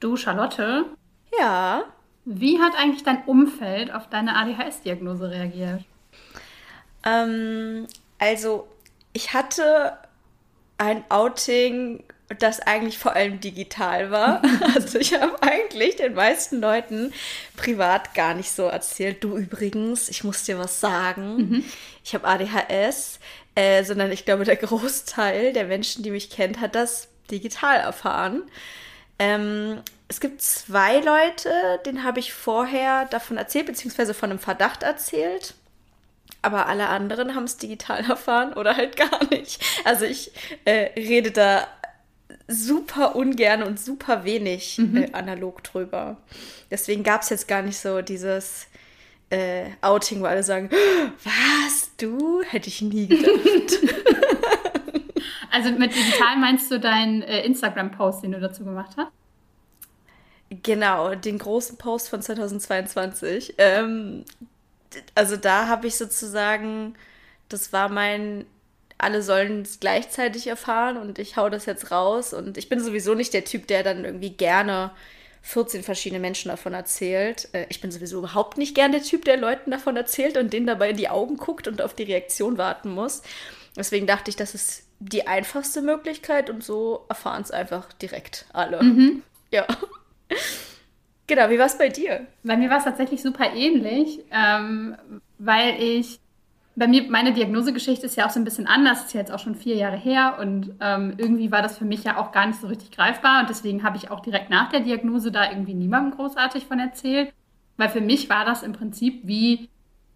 Du, Charlotte? Ja. Wie hat eigentlich dein Umfeld auf deine ADHS-Diagnose reagiert? Ähm, also, ich hatte ein Outing, das eigentlich vor allem digital war. Also ich habe eigentlich den meisten Leuten privat gar nicht so erzählt. Du übrigens, ich muss dir was sagen. Mhm. Ich habe ADHS, äh, sondern ich glaube, der Großteil der Menschen, die mich kennt, hat das digital erfahren. Ähm, es gibt zwei Leute, denen habe ich vorher davon erzählt, beziehungsweise von einem Verdacht erzählt. Aber alle anderen haben es digital erfahren oder halt gar nicht. Also ich äh, rede da super ungern und super wenig mhm. äh, analog drüber. Deswegen gab es jetzt gar nicht so dieses äh, Outing, wo alle sagen, was, du? Hätte ich nie gedacht. also mit digital meinst du deinen äh, Instagram-Post, den du dazu gemacht hast? Genau, den großen Post von 2022. Ähm, also da habe ich sozusagen, das war mein, alle sollen es gleichzeitig erfahren und ich hau das jetzt raus. Und ich bin sowieso nicht der Typ, der dann irgendwie gerne 14 verschiedene Menschen davon erzählt. Äh, ich bin sowieso überhaupt nicht gern der Typ, der Leuten davon erzählt und denen dabei in die Augen guckt und auf die Reaktion warten muss. Deswegen dachte ich, das ist die einfachste Möglichkeit und so erfahren es einfach direkt alle. Mhm. Ja. Genau, wie war es bei dir? Bei mir war es tatsächlich super ähnlich, ähm, weil ich, bei mir, meine Diagnosegeschichte ist ja auch so ein bisschen anders, ist ja jetzt auch schon vier Jahre her und ähm, irgendwie war das für mich ja auch gar nicht so richtig greifbar und deswegen habe ich auch direkt nach der Diagnose da irgendwie niemandem großartig von erzählt, weil für mich war das im Prinzip wie,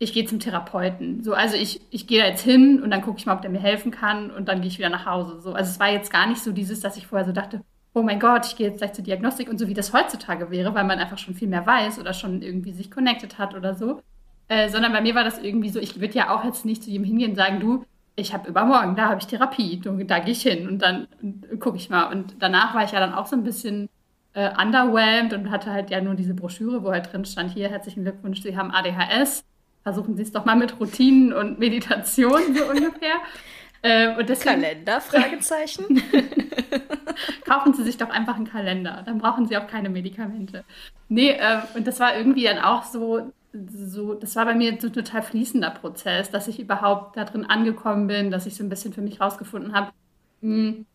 ich gehe zum Therapeuten. So, also ich, ich gehe da jetzt hin und dann gucke ich mal, ob der mir helfen kann und dann gehe ich wieder nach Hause. So, also es war jetzt gar nicht so dieses, dass ich vorher so dachte, oh mein Gott, ich gehe jetzt gleich zur Diagnostik und so wie das heutzutage wäre, weil man einfach schon viel mehr weiß oder schon irgendwie sich connected hat oder so. Äh, sondern bei mir war das irgendwie so, ich würde ja auch jetzt nicht zu jedem hingehen und sagen, du, ich habe übermorgen, da habe ich Therapie, da gehe ich hin und dann gucke ich mal. Und danach war ich ja dann auch so ein bisschen äh, underwhelmed und hatte halt ja nur diese Broschüre, wo halt drin stand, hier herzlichen Glückwunsch, Sie haben ADHS, versuchen Sie es doch mal mit Routinen und Meditation so ungefähr. Äh, und deswegen, Kalender? Fragezeichen. Kaufen Sie sich doch einfach einen Kalender, dann brauchen Sie auch keine Medikamente. Nee, äh, und das war irgendwie dann auch so, so, das war bei mir so ein total fließender Prozess, dass ich überhaupt da drin angekommen bin, dass ich so ein bisschen für mich rausgefunden habe, hm,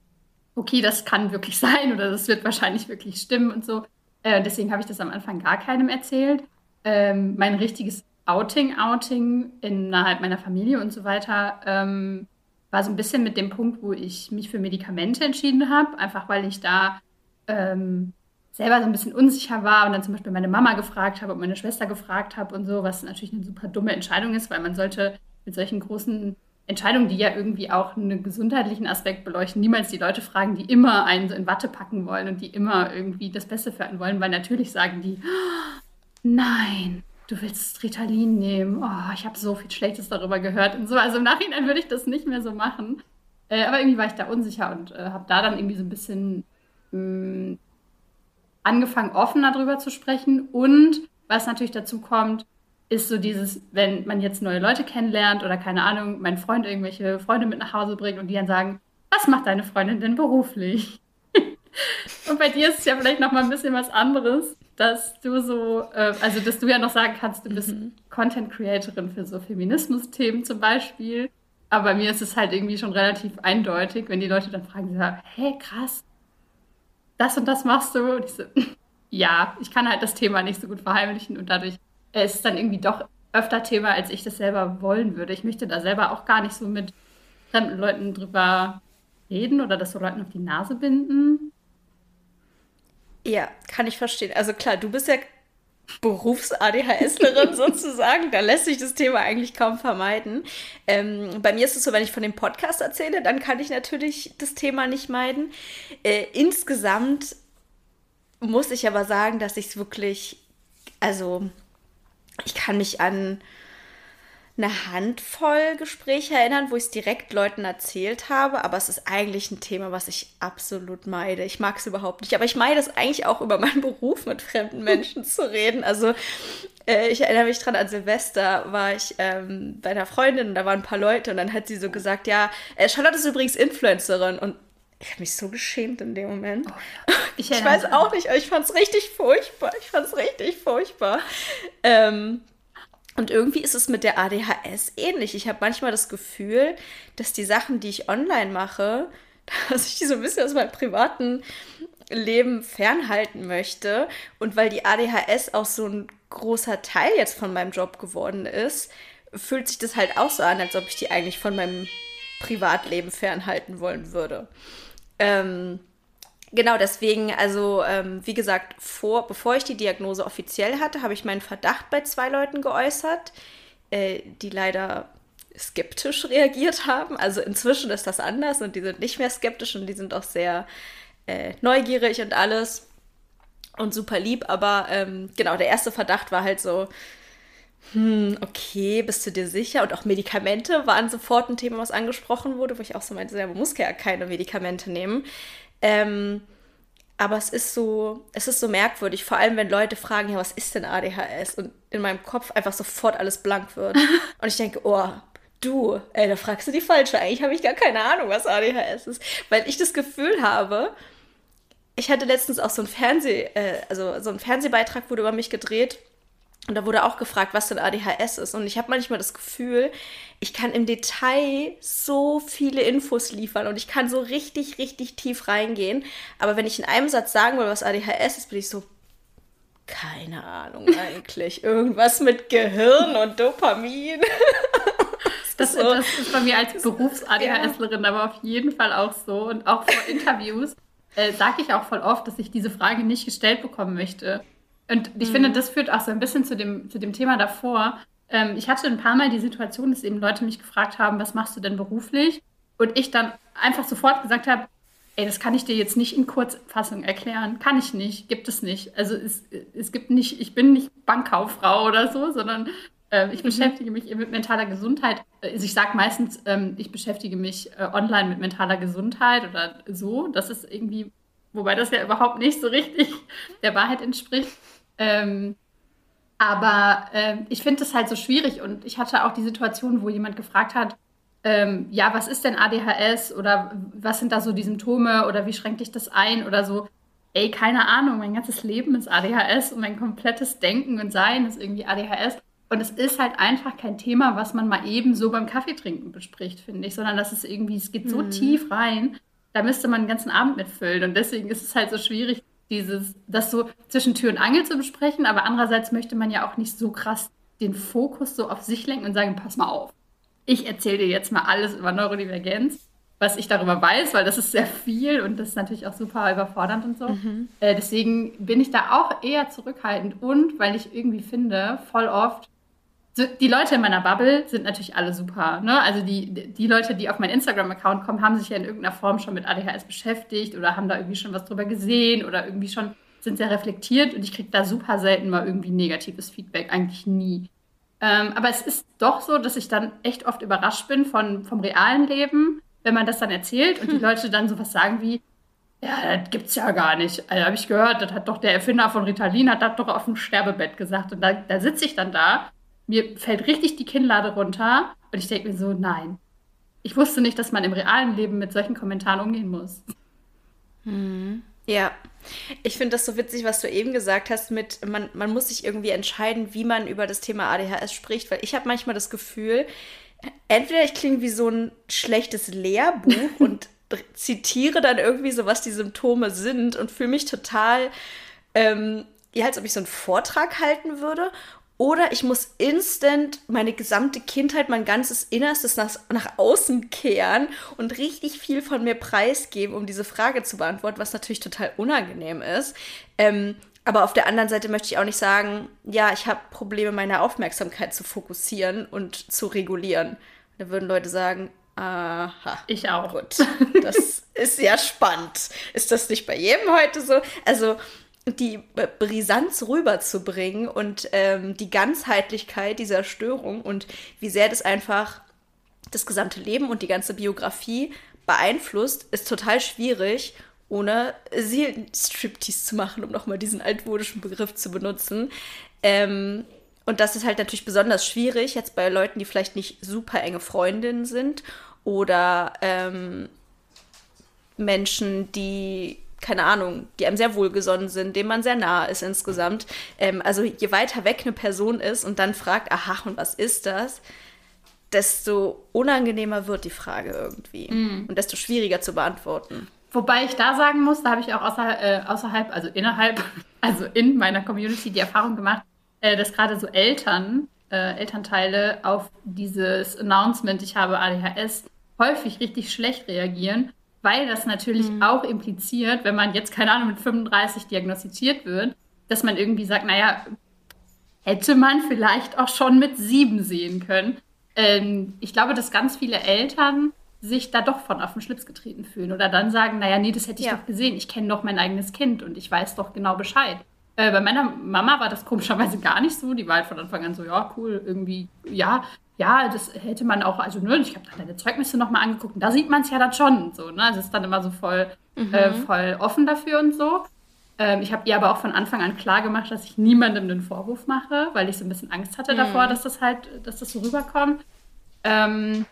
okay, das kann wirklich sein oder das wird wahrscheinlich wirklich stimmen und so. Äh, deswegen habe ich das am Anfang gar keinem erzählt. Ähm, mein richtiges Outing, Outing innerhalb meiner Familie und so weiter ähm, war so ein bisschen mit dem Punkt, wo ich mich für Medikamente entschieden habe, einfach weil ich da ähm, selber so ein bisschen unsicher war und dann zum Beispiel meine Mama gefragt habe und meine Schwester gefragt habe und so, was natürlich eine super dumme Entscheidung ist, weil man sollte mit solchen großen Entscheidungen, die ja irgendwie auch einen gesundheitlichen Aspekt beleuchten, niemals die Leute fragen, die immer einen so in Watte packen wollen und die immer irgendwie das Beste für einen wollen, weil natürlich sagen die, oh, nein, du willst Ritalin nehmen. Oh, ich habe so viel Schlechtes darüber gehört und so. Also im Nachhinein würde ich das nicht mehr so machen. Äh, aber irgendwie war ich da unsicher und äh, habe da dann irgendwie so ein bisschen mh, mm, angefangen, offener darüber zu sprechen. Und was natürlich dazu kommt, ist so dieses, wenn man jetzt neue Leute kennenlernt oder keine Ahnung, mein Freund irgendwelche Freunde mit nach Hause bringt und die dann sagen, was macht deine Freundin denn beruflich? und bei dir ist es ja vielleicht noch mal ein bisschen was anderes dass du so, äh, also dass du ja noch sagen kannst, du bist mhm. Content Creatorin für so Feminismus-Themen zum Beispiel. Aber bei mir ist es halt irgendwie schon relativ eindeutig, wenn die Leute dann fragen, so, hey, krass, das und das machst du. Und ich so, ja, ich kann halt das Thema nicht so gut verheimlichen und dadurch äh, ist es dann irgendwie doch öfter Thema, als ich das selber wollen würde. Ich möchte da selber auch gar nicht so mit fremden Leuten drüber reden oder das so Leuten auf die Nase binden. Ja, kann ich verstehen. Also klar, du bist ja Berufs-ADHSlerin sozusagen. Da lässt sich das Thema eigentlich kaum vermeiden. Ähm, bei mir ist es so, wenn ich von dem Podcast erzähle, dann kann ich natürlich das Thema nicht meiden. Äh, insgesamt muss ich aber sagen, dass ich es wirklich, also ich kann mich an eine Handvoll Gespräche erinnern, wo ich es direkt Leuten erzählt habe, aber es ist eigentlich ein Thema, was ich absolut meide. Ich mag es überhaupt nicht, aber ich meide es eigentlich auch über meinen Beruf mit fremden Menschen zu reden. Also äh, ich erinnere mich dran, an Silvester war ich ähm, bei einer Freundin und da waren ein paar Leute und dann hat sie so gesagt, ja, äh, Charlotte ist übrigens Influencerin und Ich habe mich so geschämt in dem Moment. Oh. Ich, ich weiß auch nicht, ich fand es richtig furchtbar. Ich fand es richtig furchtbar. Ähm, und irgendwie ist es mit der ADHS ähnlich. Ich habe manchmal das Gefühl, dass die Sachen, die ich online mache, dass ich die so ein bisschen aus meinem privaten Leben fernhalten möchte. Und weil die ADHS auch so ein großer Teil jetzt von meinem Job geworden ist, fühlt sich das halt auch so an, als ob ich die eigentlich von meinem Privatleben fernhalten wollen würde. Ähm, genau deswegen, also ähm, wie gesagt, vor, bevor ich die Diagnose offiziell hatte, habe ich meinen Verdacht bei zwei Leuten geäußert, äh, die leider skeptisch reagiert haben. Also inzwischen ist das anders und die sind nicht mehr skeptisch und die sind auch sehr äh, neugierig und alles und super lieb. Aber ähm, genau, der erste Verdacht war halt so, hm, okay, bist du dir sicher? Und auch Medikamente waren sofort ein Thema, was angesprochen wurde, wo ich auch so meinte, ja, man muss ja keine Medikamente nehmen. Ähm, aber es ist so, es ist so merkwürdig, vor allem wenn Leute fragen, ja, was ist denn ADHS? Und in meinem Kopf einfach sofort alles blank wird. Und ich denke, oh, du, ey, da fragst du die falsche. Eigentlich habe ich gar keine Ahnung, was ADHS ist. Weil ich das Gefühl habe, ich hatte letztens auch so ein Fernseh, äh, also so ein Fernsehbeitrag wurde über mich gedreht und da wurde auch gefragt, was denn ADHS ist. Und ich habe manchmal das Gefühl, ich kann im Detail so viele Infos liefern und ich kann so richtig, richtig tief reingehen. Aber wenn ich in einem Satz sagen will, was ADHS ist, bin ich so, keine Ahnung eigentlich. Irgendwas mit Gehirn und Dopamin. das, so. das, ist bei mir als Berufs-ADHSlerin ja. aber auf jeden Fall auch so. Und auch vor Interviews äh, sage ich auch voll oft, dass ich diese Frage nicht gestellt bekommen möchte. Und ich mhm. finde, das führt auch so ein bisschen zu dem, zu dem Thema davor. Ähm, ich hatte ein paar Mal die Situation, dass eben Leute mich gefragt haben, was machst du denn beruflich? Und ich dann einfach sofort gesagt habe, ey, das kann ich dir jetzt nicht in Kurzfassung erklären. Kann ich nicht, gibt es nicht. Also es, es gibt nicht, ich bin nicht Bankkauffrau oder so, sondern äh, ich mhm. beschäftige mich mit mentaler Gesundheit. Also ich sage meistens, ähm, ich beschäftige mich äh, online mit mentaler Gesundheit oder so. Das ist irgendwie, wobei das ja überhaupt nicht so richtig der Wahrheit entspricht. Ähm, aber äh, ich finde es halt so schwierig und ich hatte auch die Situation, wo jemand gefragt hat, ähm, ja, was ist denn ADHS oder was sind da so die Symptome oder wie schränkt dich das ein oder so. Ey, keine Ahnung, mein ganzes Leben ist ADHS und mein komplettes Denken und Sein ist irgendwie ADHS. Und es ist halt einfach kein Thema, was man mal eben so beim Kaffeetrinken bespricht, finde ich, sondern das ist irgendwie, es geht so mhm. tief rein, da müsste man den ganzen Abend mitfüllen. Und deswegen ist es halt so schwierig, dieses, das so zwischen Tür und Angel zu besprechen, aber andererseits möchte man ja auch nicht so krass den Fokus so auf sich lenken und sagen, pass mal auf. Ich erzähle dir jetzt mal alles über Neurodivergenz, was ich darüber weiß, weil das ist sehr viel und das ist natürlich auch super überfordernd und so. Mhm. Äh, deswegen bin ich da auch eher zurückhaltend und weil ich irgendwie finde, voll oft die Leute in meiner Bubble sind natürlich alle super. Ne? Also die, die Leute, die auf meinen Instagram-Account kommen, haben sich ja in irgendeiner Form schon mit ADHS beschäftigt oder haben da irgendwie schon was drüber gesehen oder irgendwie schon sind sehr reflektiert und ich kriege da super selten mal irgendwie negatives Feedback, eigentlich nie. Ähm, aber es ist doch so, dass ich dann echt oft überrascht bin von, vom realen Leben, wenn man das dann erzählt und hm. die Leute dann sowas sagen wie, ja, das gibt's ja gar nicht. Also habe ich gehört, das hat doch der Erfinder von Ritalin, hat das doch auf dem Sterbebett gesagt. Und da, da sitze ich dann da mir fällt richtig die Kinnlade runter und ich denke mir so, nein. Ich wusste nicht, dass man im realen Leben mit solchen Kommentaren umgehen muss. Hm. Ja, ich finde das so witzig, was du eben gesagt hast, mit man, man muss sich irgendwie entscheiden, wie man über das Thema ADHS spricht, weil ich habe manchmal das Gefühl, entweder ich klinge wie so ein schlechtes Lehrbuch und zitiere dann irgendwie so, was die Symptome sind und fühle mich total, ähm, ja, als ob ich so einen Vortrag halten würde. Oder ich muss instant meine gesamte Kindheit, mein ganzes Innerstes nach, nach außen kehren und richtig viel von mir preisgeben, um diese Frage zu beantworten, was natürlich total unangenehm ist. Ähm, aber auf der anderen Seite möchte ich auch nicht sagen, ja, ich habe Probleme, meine Aufmerksamkeit zu fokussieren und zu regulieren. Da würden Leute sagen, aha. Ich auch. Gut, das ist ja spannend. Ist das nicht bei jedem heute so? Also die Brisanz rüberzubringen und ähm, die Ganzheitlichkeit dieser Störung und wie sehr das einfach das gesamte Leben und die ganze Biografie beeinflusst, ist total schwierig, ohne Seelenstriptease zu machen, um nochmal diesen altmodischen Begriff zu benutzen. Ähm, und das ist halt natürlich besonders schwierig, jetzt bei Leuten, die vielleicht nicht super enge Freundinnen sind oder ähm, Menschen, die keine Ahnung, die einem sehr wohlgesonnen sind, dem man sehr nah ist insgesamt. Ähm, also je weiter weg eine Person ist und dann fragt, aha, und was ist das? Desto unangenehmer wird die Frage irgendwie mm. und desto schwieriger zu beantworten. Wobei ich da sagen muss, da habe ich auch außer, äh, außerhalb, also innerhalb, also in meiner Community die Erfahrung gemacht, äh, dass gerade so Eltern, äh, Elternteile auf dieses Announcement, ich habe ADHS, häufig richtig schlecht reagieren, weil das natürlich mhm. auch impliziert, wenn man jetzt, keine Ahnung, mit 35 diagnostiziert wird, dass man irgendwie sagt, naja, hätte man vielleicht auch schon mit sieben sehen können. Ähm, ich glaube, dass ganz viele Eltern sich da doch von auf den Schlips getreten fühlen oder dann sagen, naja, nee, das hätte ich ja. doch gesehen, ich kenne doch mein eigenes Kind und ich weiß doch genau Bescheid. Äh, bei meiner Mama war das komischerweise gar nicht so. Die war halt von Anfang an so, ja, cool, irgendwie, ja, ja, das hätte man auch, also ne, ich habe dann deine Zeugnisse nochmal angeguckt und da sieht man es ja dann schon so, ne? Das ist dann immer so voll, mhm. äh, voll offen dafür und so. Ähm, ich habe ihr aber auch von Anfang an klar gemacht, dass ich niemandem den Vorwurf mache, weil ich so ein bisschen Angst hatte mhm. davor, dass das halt, dass das so rüberkommt. Ähm,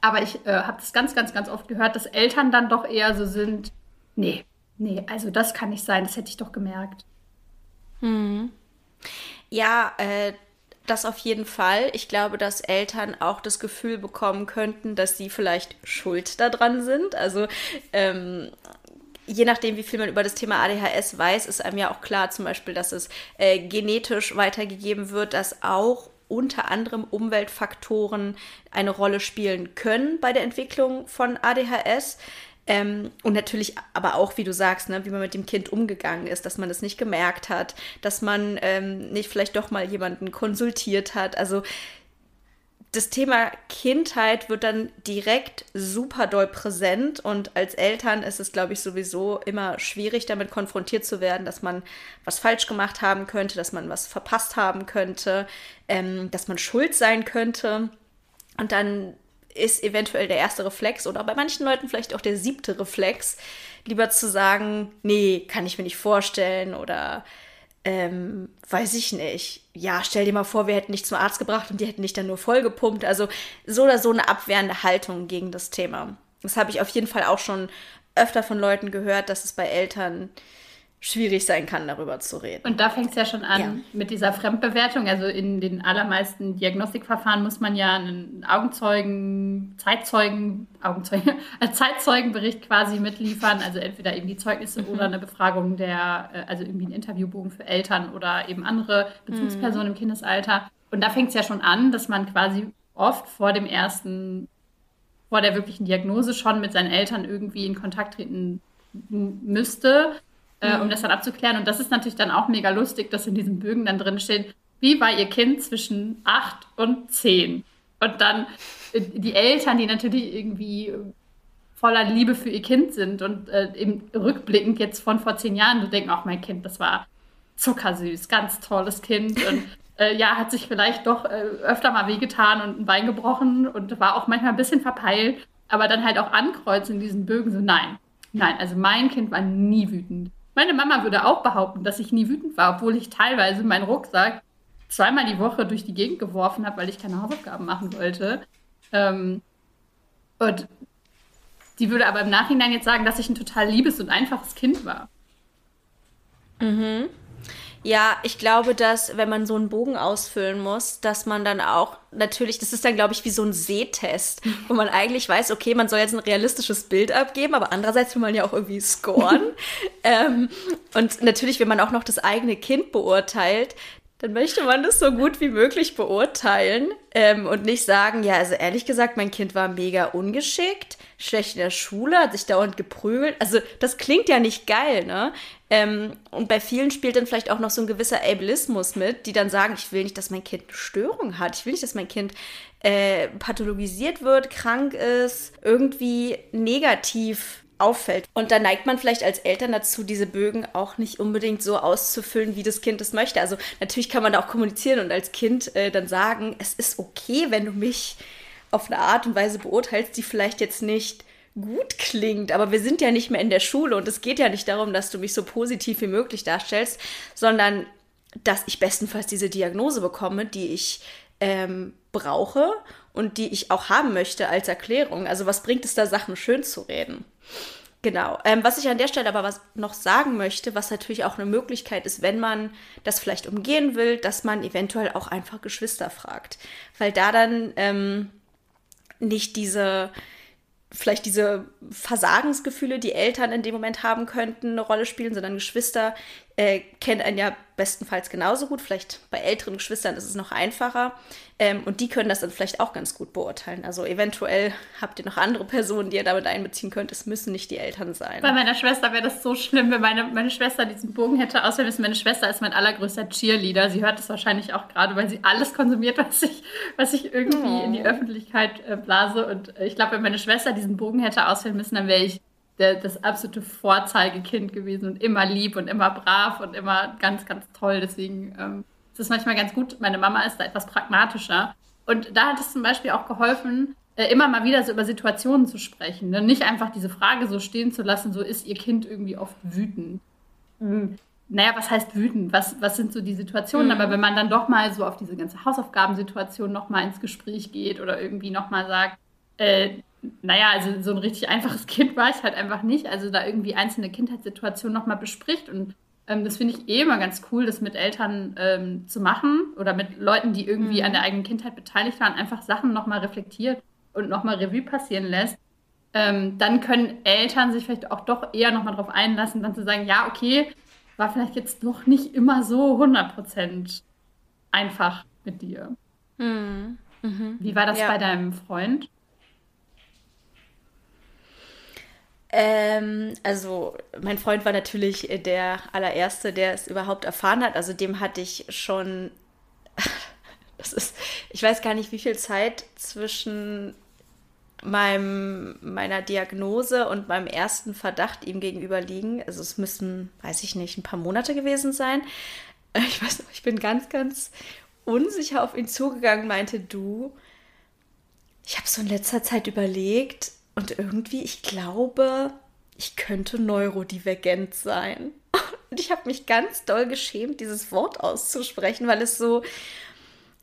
aber ich äh, habe das ganz, ganz, ganz oft gehört, dass Eltern dann doch eher so sind, nee, nee, also das kann nicht sein, das hätte ich doch gemerkt. Hm. Ja, äh, das auf jeden Fall. Ich glaube, dass Eltern auch das Gefühl bekommen könnten, dass sie vielleicht schuld daran sind. Also ähm, je nachdem, wie viel man über das Thema ADHS weiß, ist einem ja auch klar, zum Beispiel, dass es äh, genetisch weitergegeben wird, dass auch unter anderem Umweltfaktoren eine Rolle spielen können bei der Entwicklung von ADHS. Ähm, und natürlich aber auch, wie du sagst, ne, wie man mit dem Kind umgegangen ist, dass man das nicht gemerkt hat, dass man ähm, nicht vielleicht doch mal jemanden konsultiert hat. Also das Thema Kindheit wird dann direkt super doll präsent und als Eltern ist es, glaube ich, sowieso immer schwierig, damit konfrontiert zu werden, dass man was falsch gemacht haben könnte, dass man was verpasst haben könnte, ähm, dass man schuld sein könnte. Und dann ist eventuell der erste Reflex oder bei manchen Leuten vielleicht auch der siebte Reflex, lieber zu sagen, nee, kann ich mir nicht vorstellen oder ähm, weiß ich nicht. Ja, stell dir mal vor, wir hätten dich zum Arzt gebracht und die hätten dich dann nur vollgepumpt. Also so oder so eine abwehrende Haltung gegen das Thema. Das habe ich auf jeden Fall auch schon öfter von Leuten gehört, dass es bei Eltern schwierig sein kann, darüber zu reden. Und da fängt es ja schon an ja. mit dieser Fremdbewertung. Also in den allermeisten Diagnostikverfahren muss man ja einen Augenzeugen, Zeitzeugen, Augenzeugen, äh, Zeitzeugenbericht quasi mitliefern. Also entweder eben die Zeugnisse mhm. oder eine Befragung der, äh, also irgendwie ein Interviewbogen für Eltern oder eben andere Bezugspersonen mhm. im Kindesalter. Und da fängt es ja schon an, dass man quasi oft vor dem ersten, vor der wirklichen Diagnose schon mit seinen Eltern irgendwie in Kontakt treten müsste äh, um mhm. das dann abzuklären. Und das ist natürlich dann auch mega lustig, dass in diesen Bögen dann drin steht, wie war ihr Kind zwischen acht und zehn? Und dann äh, die Eltern, die natürlich irgendwie voller Liebe für ihr Kind sind und äh, eben rückblickend jetzt von vor zehn Jahren, du denkst, auch mein Kind, das war zuckersüß, ganz tolles Kind und äh, ja, hat sich vielleicht doch äh, öfter mal wehgetan und ein Bein gebrochen und war auch manchmal ein bisschen verpeilt, aber dann halt auch ankreuzen in diesen Bögen so, nein, nein, also mein Kind war nie wütend. Meine Mama würde auch behaupten, dass ich nie wütend war, obwohl ich teilweise meinen Rucksack zweimal die Woche durch die Gegend geworfen habe, weil ich keine Hausaufgaben machen wollte. Ähm, und die würde aber im Nachhinein jetzt sagen, dass ich ein total liebes und einfaches Kind war. Mhm. Ja, ich glaube, dass wenn man so einen Bogen ausfüllen muss, dass man dann auch natürlich, das ist dann, glaube ich, wie so ein Sehtest, wo man eigentlich weiß, okay, man soll jetzt ein realistisches Bild abgeben, aber andererseits will man ja auch irgendwie scoren. ähm, und natürlich, wenn man auch noch das eigene Kind beurteilt, dann möchte man das so gut wie möglich beurteilen ähm, und nicht sagen, ja, also ehrlich gesagt, mein Kind war mega ungeschickt, schlecht in der Schule, hat sich dauernd geprügelt. Also das klingt ja nicht geil, ne? Ähm, und bei vielen spielt dann vielleicht auch noch so ein gewisser Ableismus mit, die dann sagen, ich will nicht, dass mein Kind eine Störung hat. Ich will nicht, dass mein Kind äh, pathologisiert wird, krank ist, irgendwie negativ auffällt. Und da neigt man vielleicht als Eltern dazu, diese Bögen auch nicht unbedingt so auszufüllen, wie das Kind es möchte. Also natürlich kann man da auch kommunizieren und als Kind äh, dann sagen, es ist okay, wenn du mich auf eine Art und Weise beurteilst, die vielleicht jetzt nicht gut klingt, aber wir sind ja nicht mehr in der Schule und es geht ja nicht darum, dass du mich so positiv wie möglich darstellst, sondern dass ich bestenfalls diese Diagnose bekomme, die ich ähm, brauche und die ich auch haben möchte als Erklärung. Also was bringt es da, Sachen schön zu reden? Genau. Ähm, was ich an der Stelle aber was noch sagen möchte, was natürlich auch eine Möglichkeit ist, wenn man das vielleicht umgehen will, dass man eventuell auch einfach Geschwister fragt. Weil da dann ähm, nicht diese, vielleicht diese Versagensgefühle, die Eltern in dem Moment haben könnten, eine Rolle spielen, sondern Geschwister äh, kennen einen ja bestenfalls genauso gut. Vielleicht bei älteren Geschwistern ist es noch einfacher. Ähm, und die können das dann vielleicht auch ganz gut beurteilen. Also eventuell habt ihr noch andere Personen, die ihr damit einbeziehen könnt. Es müssen nicht die Eltern sein. Bei meiner Schwester wäre das so schlimm, wenn meine, meine Schwester diesen Bogen hätte auswählen müssen. Meine Schwester ist mein allergrößter Cheerleader. Sie hört das wahrscheinlich auch gerade, weil sie alles konsumiert, was ich, was ich irgendwie oh. in die Öffentlichkeit äh, blase. Und äh, ich glaube, wenn meine Schwester diesen Bogen hätte auswählen müssen, dann wäre ich der, das absolute Vorzeigekind gewesen und immer lieb und immer brav und immer ganz, ganz toll. Deswegen ähm, ist es manchmal ganz gut. Meine Mama ist da etwas pragmatischer. Und da hat es zum Beispiel auch geholfen, äh, immer mal wieder so über Situationen zu sprechen. Ne? Nicht einfach diese Frage so stehen zu lassen, so ist ihr Kind irgendwie oft wütend. Mhm. Naja, was heißt wütend? Was, was sind so die Situationen? Mhm. Aber wenn man dann doch mal so auf diese ganze Hausaufgabensituation nochmal ins Gespräch geht oder irgendwie nochmal sagt, äh, naja, also so ein richtig einfaches Kind war ich halt einfach nicht. Also da irgendwie einzelne Kindheitssituationen nochmal bespricht. Und ähm, das finde ich eh immer ganz cool, das mit Eltern ähm, zu machen oder mit Leuten, die irgendwie mhm. an der eigenen Kindheit beteiligt waren, einfach Sachen nochmal reflektiert und nochmal Revue passieren lässt. Ähm, dann können Eltern sich vielleicht auch doch eher nochmal darauf einlassen, dann zu sagen, ja, okay, war vielleicht jetzt doch nicht immer so 100% einfach mit dir. Mhm. Mhm. Wie war das ja. bei deinem Freund? Ähm, also mein Freund war natürlich der allererste, der es überhaupt erfahren hat. Also dem hatte ich schon, das ist, ich weiß gar nicht, wie viel Zeit zwischen meinem, meiner Diagnose und meinem ersten Verdacht ihm gegenüber liegen. Also es müssen, weiß ich nicht, ein paar Monate gewesen sein. Ich weiß noch, ich bin ganz, ganz unsicher auf ihn zugegangen, meinte du. Ich habe so in letzter Zeit überlegt, und irgendwie, ich glaube, ich könnte neurodivergent sein. Und ich habe mich ganz doll geschämt, dieses Wort auszusprechen, weil es so,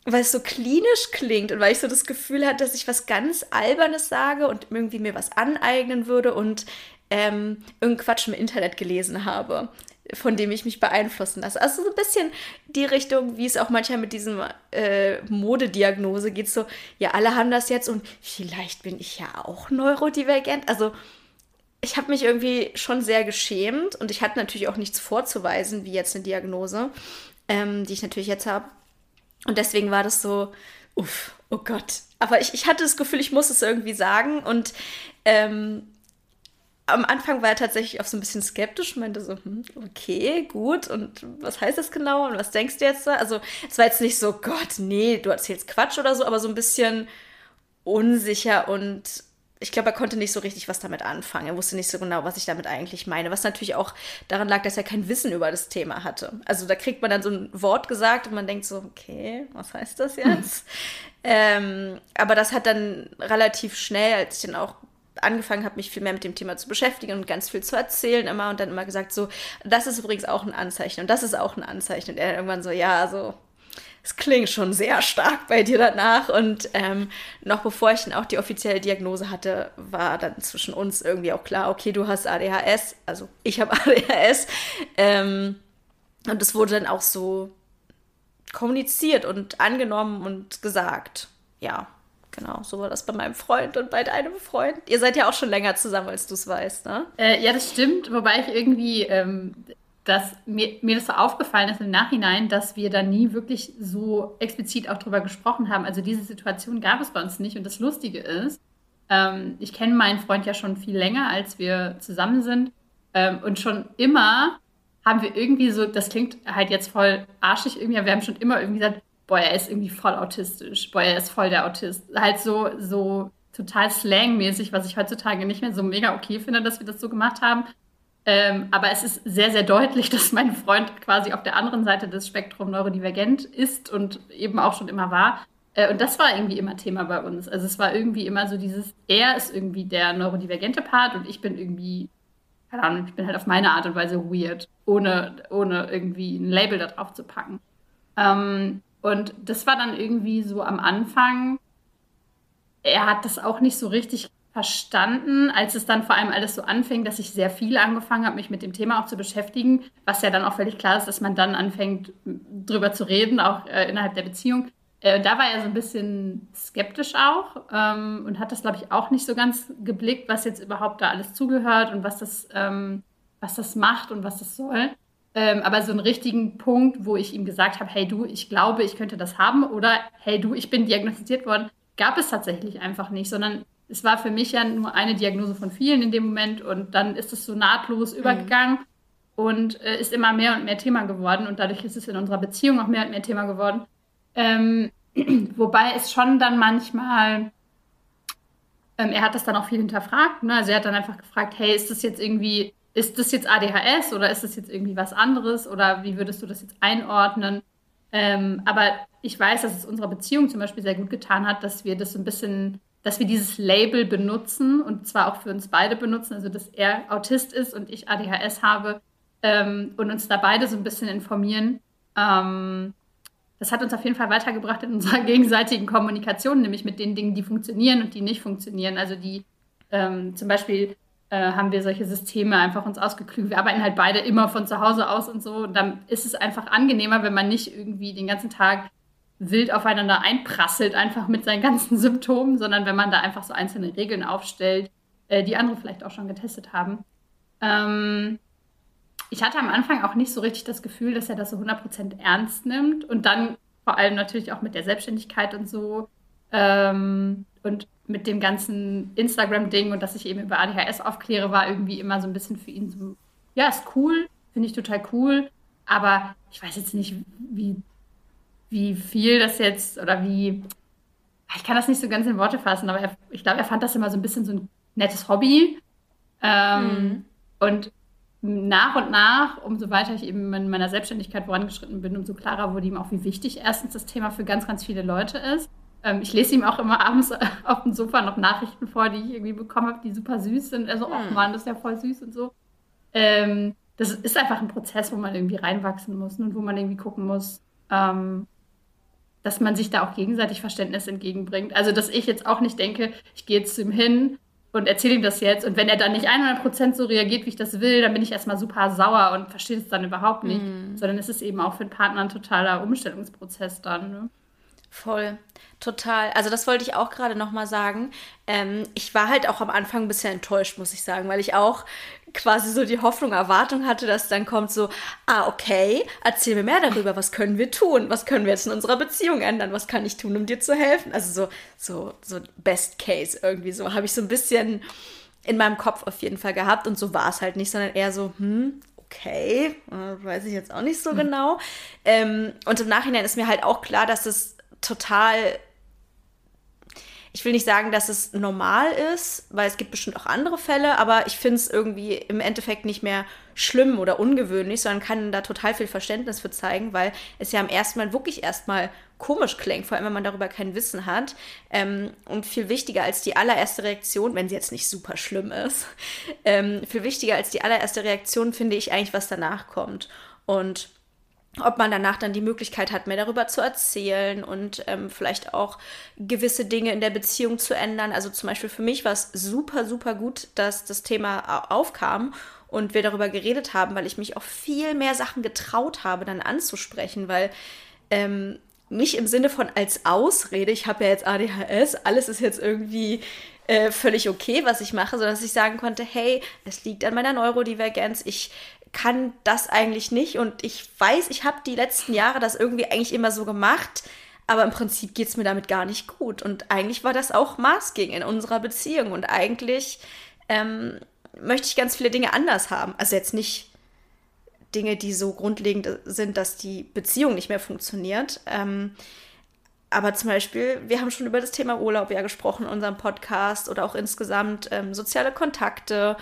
weil es so klinisch klingt und weil ich so das Gefühl hatte, dass ich was ganz Albernes sage und irgendwie mir was aneignen würde und ähm, irgendeinen Quatsch im Internet gelesen habe von dem ich mich beeinflussen lasse. Also so ein bisschen die Richtung, wie es auch manchmal mit diesem äh, Modediagnose geht, so, ja, alle haben das jetzt und vielleicht bin ich ja auch neurodivergent. Also ich habe mich irgendwie schon sehr geschämt und ich hatte natürlich auch nichts vorzuweisen, wie jetzt eine Diagnose, ähm, die ich natürlich jetzt habe. Und deswegen war das so, uff, oh Gott. Aber ich, ich hatte das Gefühl, ich muss es irgendwie sagen und ähm, am Anfang war er tatsächlich auch so ein bisschen skeptisch und meinte so, hm, okay, gut, und was heißt das genau und was denkst du jetzt da? Also es war jetzt nicht so, Gott, nee, du erzählst Quatsch oder so, aber so ein bisschen unsicher und ich glaube, er konnte nicht so richtig was damit anfangen. Er wusste nicht so genau, was ich damit eigentlich meine. Was natürlich auch daran lag, dass er kein Wissen über das Thema hatte. Also da kriegt man dann so ein Wort gesagt und man denkt so, okay, was heißt das jetzt? ähm, aber das hat dann relativ schnell, als ich dann auch angefangen habe, mich viel mehr mit dem Thema zu beschäftigen und ganz viel zu erzählen immer und dann immer gesagt so, das ist übrigens auch ein Anzeichen und das ist auch ein Anzeichen. Und er irgendwann so, ja, so, es klingt schon sehr stark bei dir danach. Und ähm, noch bevor ich dann auch die offizielle Diagnose hatte, war dann zwischen uns irgendwie auch klar, okay, du hast ADHS, also ich habe ADHS ähm, und es wurde dann auch so kommuniziert und angenommen und gesagt, ja, Genau, so war das bei meinem Freund und bei deinem Freund. Ihr seid ja auch schon länger zusammen, als du es weißt, ne? Äh, ja, das stimmt, wobei ich irgendwie, ähm, dass mir, mir das so aufgefallen ist im Nachhinein, dass wir da nie wirklich so explizit auch drüber gesprochen haben. Also diese Situation gab es bei uns nicht. Und das Lustige ist, ähm, ich kenne meinen Freund ja schon viel länger, als wir zusammen sind. Ähm, und schon immer haben wir irgendwie so, das klingt halt jetzt voll arschig irgendwie, aber wir haben schon immer irgendwie gesagt, boah, er ist irgendwie voll autistisch, boah, er ist voll der Autist. Halt so, so total slangmäßig, was ich heutzutage nicht mehr so mega okay finde, dass wir das so gemacht haben. Ähm, aber es ist sehr, sehr deutlich, dass mein Freund quasi auf der anderen Seite des Spektrums neurodivergent ist und eben auch schon immer war. Äh, und das war irgendwie immer Thema bei uns. Also es war irgendwie immer so dieses, er ist irgendwie der neurodivergente Part und ich bin irgendwie, keine Ahnung, ich bin halt auf meine Art und Weise weird, ohne, ohne irgendwie ein Label da drauf zu packen. Ähm, und das war dann irgendwie so am Anfang, er hat das auch nicht so richtig verstanden, als es dann vor allem alles so anfing, dass ich sehr viel angefangen habe, mich mit dem Thema auch zu beschäftigen, was ja dann auch völlig klar ist, dass man dann anfängt, drüber zu reden, auch äh, innerhalb der Beziehung. Äh, da war er so ein bisschen skeptisch auch ähm, und hat das, glaube ich, auch nicht so ganz geblickt, was jetzt überhaupt da alles zugehört und was das, ähm, was das macht und was das soll. Ähm, aber so einen richtigen Punkt, wo ich ihm gesagt habe, hey du, ich glaube, ich könnte das haben oder hey du, ich bin diagnostiziert worden, gab es tatsächlich einfach nicht, sondern es war für mich ja nur eine Diagnose von vielen in dem Moment und dann ist es so nahtlos mhm. übergegangen und äh, ist immer mehr und mehr Thema geworden und dadurch ist es in unserer Beziehung auch mehr und mehr Thema geworden. Ähm, wobei es schon dann manchmal, ähm, er hat das dann auch viel hinterfragt, ne? also er hat dann einfach gefragt, hey, ist das jetzt irgendwie, ist das jetzt ADHS oder ist das jetzt irgendwie was anderes oder wie würdest du das jetzt einordnen? Ähm, aber ich weiß, dass es unserer Beziehung zum Beispiel sehr gut getan hat, dass wir das so ein bisschen dass wir dieses Label benutzen und zwar auch für uns beide benutzen, also dass er Autist ist und ich ADHS habe ähm, und uns da beide so ein bisschen informieren. Ähm, das hat uns auf jeden Fall weitergebracht in unserer gegenseitigen Kommunikation, nämlich mit den Dingen, die funktionieren und die nicht funktionieren. Also die ähm, zum Beispiel äh, haben wir solche Systeme einfach uns ausgeklügelt. Wir arbeiten halt beide immer von zu Hause aus und so. Und dann ist es einfach angenehmer, wenn man nicht irgendwie den ganzen Tag wild aufeinander einprasselt, einfach mit seinen ganzen Symptomen, sondern wenn man da einfach so einzelne Regeln aufstellt, äh, die andere vielleicht auch schon getestet haben. Ähm, ich hatte am Anfang auch nicht so richtig das Gefühl, dass er das so 100% ernst nimmt und dann vor allem natürlich auch mit der Selbstständigkeit und so ähm, und mit dem ganzen Instagram-Ding und dass ich eben über ADHS aufkläre, war irgendwie immer so ein bisschen für ihn so, ja, ist cool, finde ich total cool, aber ich weiß jetzt nicht, wie wie viel das jetzt oder wie, ich kann das nicht so ganz in Worte fassen, aber er, ich glaube, er fand das immer so ein bisschen so ein nettes Hobby. Ähm, mhm. Und nach und nach, umso weiter ich eben in meiner Selbstständigkeit vorangeschritten bin, umso klarer wurde ihm auch, wie wichtig erstens das Thema für ganz, ganz viele Leute ist. Ähm, ich lese ihm auch immer abends auf dem Sofa noch Nachrichten vor, die ich irgendwie bekommen habe, die super süß sind. Also, mhm. oh Mann, das ist ja voll süß und so. Ähm, das ist einfach ein Prozess, wo man irgendwie reinwachsen muss und wo man irgendwie gucken muss, ähm, dass man sich da auch gegenseitig Verständnis entgegenbringt. Also, dass ich jetzt auch nicht denke, ich gehe jetzt zu ihm hin und erzähle ihm das jetzt und wenn er dann nicht 100% so reagiert, wie ich das will, dann bin ich erstmal super sauer und verstehe es dann überhaupt nicht, mm. sondern es ist eben auch für den Partner ein totaler Umstellungsprozess dann. Ne? Voll, total. Also das wollte ich auch gerade noch mal sagen. Ähm, ich war halt auch am Anfang ein bisschen enttäuscht, muss ich sagen, weil ich auch quasi so die Hoffnung, Erwartung hatte, dass dann kommt so, ah, okay, erzähl mir mehr darüber, was können wir tun? Was können wir jetzt in unserer Beziehung ändern? Was kann ich tun, um dir zu helfen? Also so, so, so Best Case irgendwie so, habe ich so ein bisschen in meinem Kopf auf jeden Fall gehabt und so war es halt nicht, sondern eher so, hm, okay, äh, weiß ich jetzt auch nicht so hm. genau. Ähm, und im Nachhinein ist mir halt auch klar, dass es total ich will nicht sagen, dass es normal ist, weil es gibt bestimmt auch andere Fälle, aber ich finde es irgendwie im Endeffekt nicht mehr schlimm oder ungewöhnlich, sondern kann da total viel Verständnis für zeigen, weil es ja am ersten Mal wirklich erstmal komisch klingt, vor allem wenn man darüber kein Wissen hat. Ähm, und viel wichtiger als die allererste Reaktion, wenn sie jetzt nicht super schlimm ist, ähm, viel wichtiger als die allererste Reaktion finde ich eigentlich, was danach kommt. Und ob man danach dann die Möglichkeit hat, mehr darüber zu erzählen und ähm, vielleicht auch gewisse Dinge in der Beziehung zu ändern. Also zum Beispiel für mich war es super, super gut, dass das Thema aufkam und wir darüber geredet haben, weil ich mich auch viel mehr Sachen getraut habe, dann anzusprechen, weil ähm, nicht im Sinne von als Ausrede, ich habe ja jetzt ADHS, alles ist jetzt irgendwie äh, völlig okay, was ich mache, sondern dass ich sagen konnte, hey, es liegt an meiner Neurodivergenz, ich kann das eigentlich nicht und ich weiß, ich habe die letzten Jahre das irgendwie eigentlich immer so gemacht, aber im Prinzip geht es mir damit gar nicht gut und eigentlich war das auch Maßgegen in unserer Beziehung und eigentlich ähm, möchte ich ganz viele Dinge anders haben. Also jetzt nicht Dinge, die so grundlegend sind, dass die Beziehung nicht mehr funktioniert. Ähm, aber zum Beispiel, wir haben schon über das Thema Urlaub ja gesprochen in unserem Podcast oder auch insgesamt ähm, soziale Kontakte.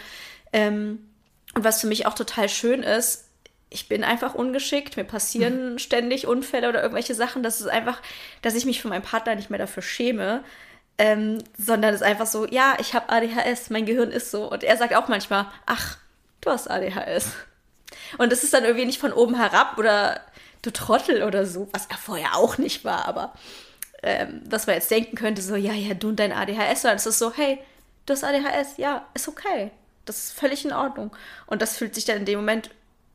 Ähm, und was für mich auch total schön ist, ich bin einfach ungeschickt, mir passieren mhm. ständig Unfälle oder irgendwelche Sachen. Das ist einfach, dass ich mich für meinen Partner nicht mehr dafür schäme, ähm, sondern es ist einfach so, ja, ich habe ADHS, mein Gehirn ist so. Und er sagt auch manchmal, ach, du hast ADHS. Und das ist dann irgendwie nicht von oben herab oder du Trottel oder so, was er vorher auch nicht war, aber ähm, was man jetzt denken könnte, so, ja, ja, du und dein ADHS, sondern es ist so, hey, du hast ADHS, ja, ist okay. Das ist völlig in Ordnung. Und das fühlt sich dann in dem Moment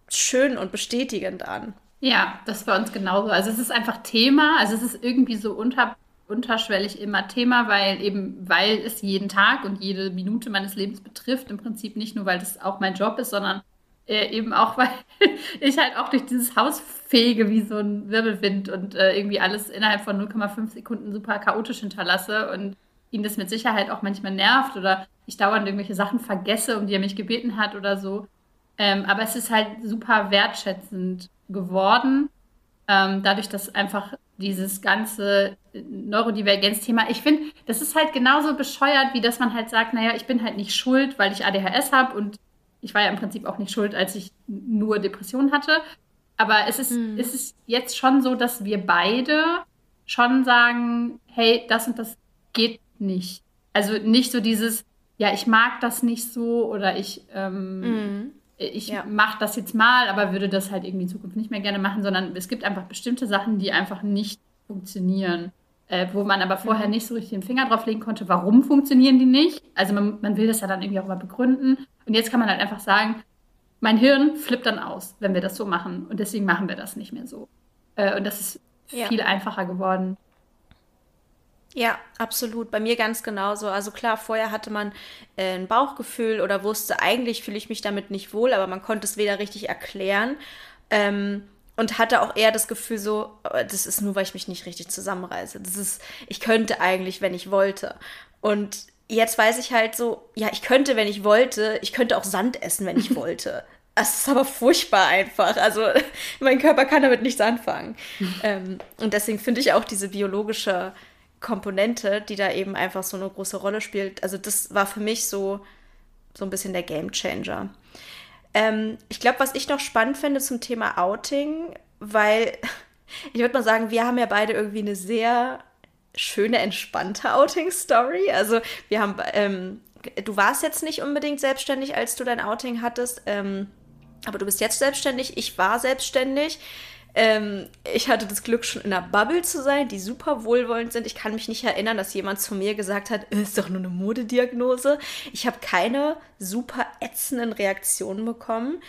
schön und bestätigend an. Ja, das war uns genauso. Also es ist einfach Thema, also es ist irgendwie so unter, unterschwellig immer Thema, weil eben, weil es jeden Tag und jede Minute meines Lebens betrifft, im Prinzip nicht nur, weil das auch mein Job ist, sondern äh, eben auch, weil ich halt auch durch dieses Haus fege wie so ein Wirbelwind und äh, irgendwie alles innerhalb von 0,5 Sekunden super chaotisch hinterlasse und ihn das mit Sicherheit auch manchmal nervt oder ich dauernd irgendwelche Sachen vergesse, um die er mich gebeten hat oder so. Ähm, aber es ist halt super wertschätzend geworden, ähm, dadurch, dass einfach dieses ganze Neurodivergenz-Thema, ich finde, das ist halt genauso bescheuert, wie dass man halt sagt, naja, ich bin halt nicht schuld, weil ich ADHS habe und ich war ja im Prinzip auch nicht schuld, als ich nur Depressionen hatte. Aber es ist, mhm. es ist jetzt schon so, dass wir beide schon sagen, hey, das und das geht nicht. Also nicht so dieses, ja, ich mag das nicht so oder ich, ähm, mhm. ich ja. mache das jetzt mal, aber würde das halt irgendwie in Zukunft nicht mehr gerne machen, sondern es gibt einfach bestimmte Sachen, die einfach nicht funktionieren. Äh, wo man aber vorher mhm. nicht so richtig den Finger drauf legen konnte, warum funktionieren die nicht. Also man, man will das ja dann irgendwie auch mal begründen. Und jetzt kann man halt einfach sagen, mein Hirn flippt dann aus, wenn wir das so machen. Und deswegen machen wir das nicht mehr so. Äh, und das ist ja. viel einfacher geworden. Ja, absolut. Bei mir ganz genauso. Also klar, vorher hatte man äh, ein Bauchgefühl oder wusste, eigentlich fühle ich mich damit nicht wohl, aber man konnte es weder richtig erklären ähm, und hatte auch eher das Gefühl so, oh, das ist nur, weil ich mich nicht richtig zusammenreiße. Das ist, ich könnte eigentlich, wenn ich wollte. Und jetzt weiß ich halt so, ja, ich könnte, wenn ich wollte, ich könnte auch Sand essen, wenn ich wollte. Es ist aber furchtbar einfach. Also mein Körper kann damit nichts anfangen. ähm, und deswegen finde ich auch diese biologische Komponente, die da eben einfach so eine große Rolle spielt. Also das war für mich so, so ein bisschen der Game Changer. Ähm, ich glaube, was ich noch spannend finde zum Thema Outing, weil ich würde mal sagen, wir haben ja beide irgendwie eine sehr schöne, entspannte Outing-Story. Also wir haben, ähm, du warst jetzt nicht unbedingt selbstständig, als du dein Outing hattest, ähm, aber du bist jetzt selbstständig. Ich war selbstständig. Ähm, ich hatte das Glück, schon in einer Bubble zu sein, die super wohlwollend sind. Ich kann mich nicht erinnern, dass jemand zu mir gesagt hat, äh, ist doch nur eine Modediagnose. Ich habe keine super ätzenden Reaktionen bekommen.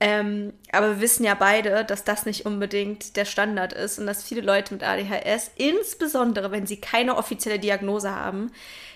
Ähm, aber wir wissen ja beide, dass das nicht unbedingt der Standard ist und dass viele Leute mit ADHS, insbesondere wenn sie keine offizielle Diagnose haben,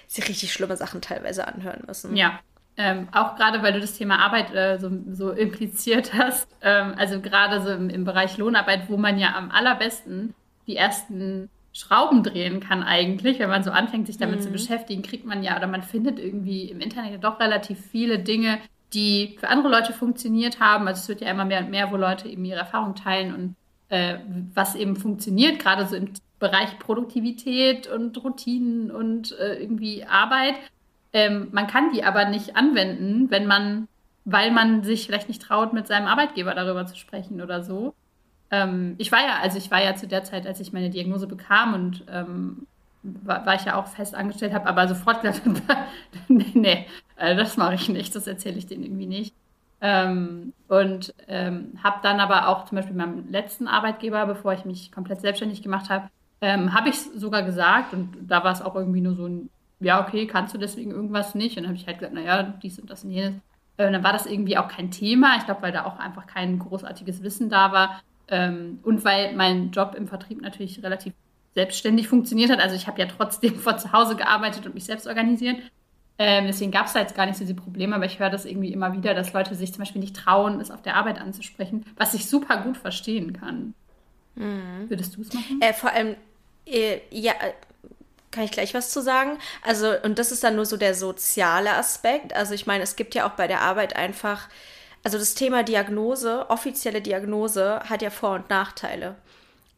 sich richtig schlimme Sachen teilweise anhören müssen. Ja, ähm, auch gerade weil du das Thema Arbeit äh, so, so, impliziert hast, ähm, also gerade so im, im, Bereich Lohnarbeit, wo man ja am allerbesten die ersten Schrauben drehen kann eigentlich, wenn man so anfängt, sich damit mhm. zu beschäftigen, kriegt man ja oder man findet irgendwie im Internet ja doch relativ viele Dinge, die für andere Leute funktioniert haben. Also es wird ja immer mehr und mehr, wo Leute eben ihre Erfahrungen teilen und äh, was eben funktioniert, gerade so im Bereich Produktivität und Routinen und äh, irgendwie Arbeit. Ähm, man kann die aber nicht anwenden, wenn man, weil man sich vielleicht nicht traut, mit seinem Arbeitgeber darüber zu sprechen oder so. Ähm, ich war ja, also ich war ja zu der Zeit, als ich meine Diagnose bekam und ähm, war, war, ich ja auch fest angestellt, habe aber sofort gesagt, nee, nee äh, das mache ich nicht, das erzähle ich denen irgendwie nicht. Ähm, und ähm, habe dann aber auch zum Beispiel meinem letzten Arbeitgeber, bevor ich mich komplett selbstständig gemacht habe, ähm, habe ich sogar gesagt und da war es auch irgendwie nur so ein ja, okay, kannst du deswegen irgendwas nicht? Und dann habe ich halt gesagt, naja, dies und das und jenes. Und dann war das irgendwie auch kein Thema. Ich glaube, weil da auch einfach kein großartiges Wissen da war. Ähm, und weil mein Job im Vertrieb natürlich relativ selbstständig funktioniert hat. Also ich habe ja trotzdem von zu Hause gearbeitet und mich selbst organisiert. Ähm, deswegen gab es da jetzt gar nicht so diese Probleme, aber ich höre das irgendwie immer wieder, dass Leute sich zum Beispiel nicht trauen, es auf der Arbeit anzusprechen, was ich super gut verstehen kann. Mhm. Würdest du es machen? Äh, vor allem, äh, ja, kann ich gleich was zu sagen. Also, und das ist dann nur so der soziale Aspekt. Also, ich meine, es gibt ja auch bei der Arbeit einfach, also das Thema Diagnose, offizielle Diagnose, hat ja Vor- und Nachteile.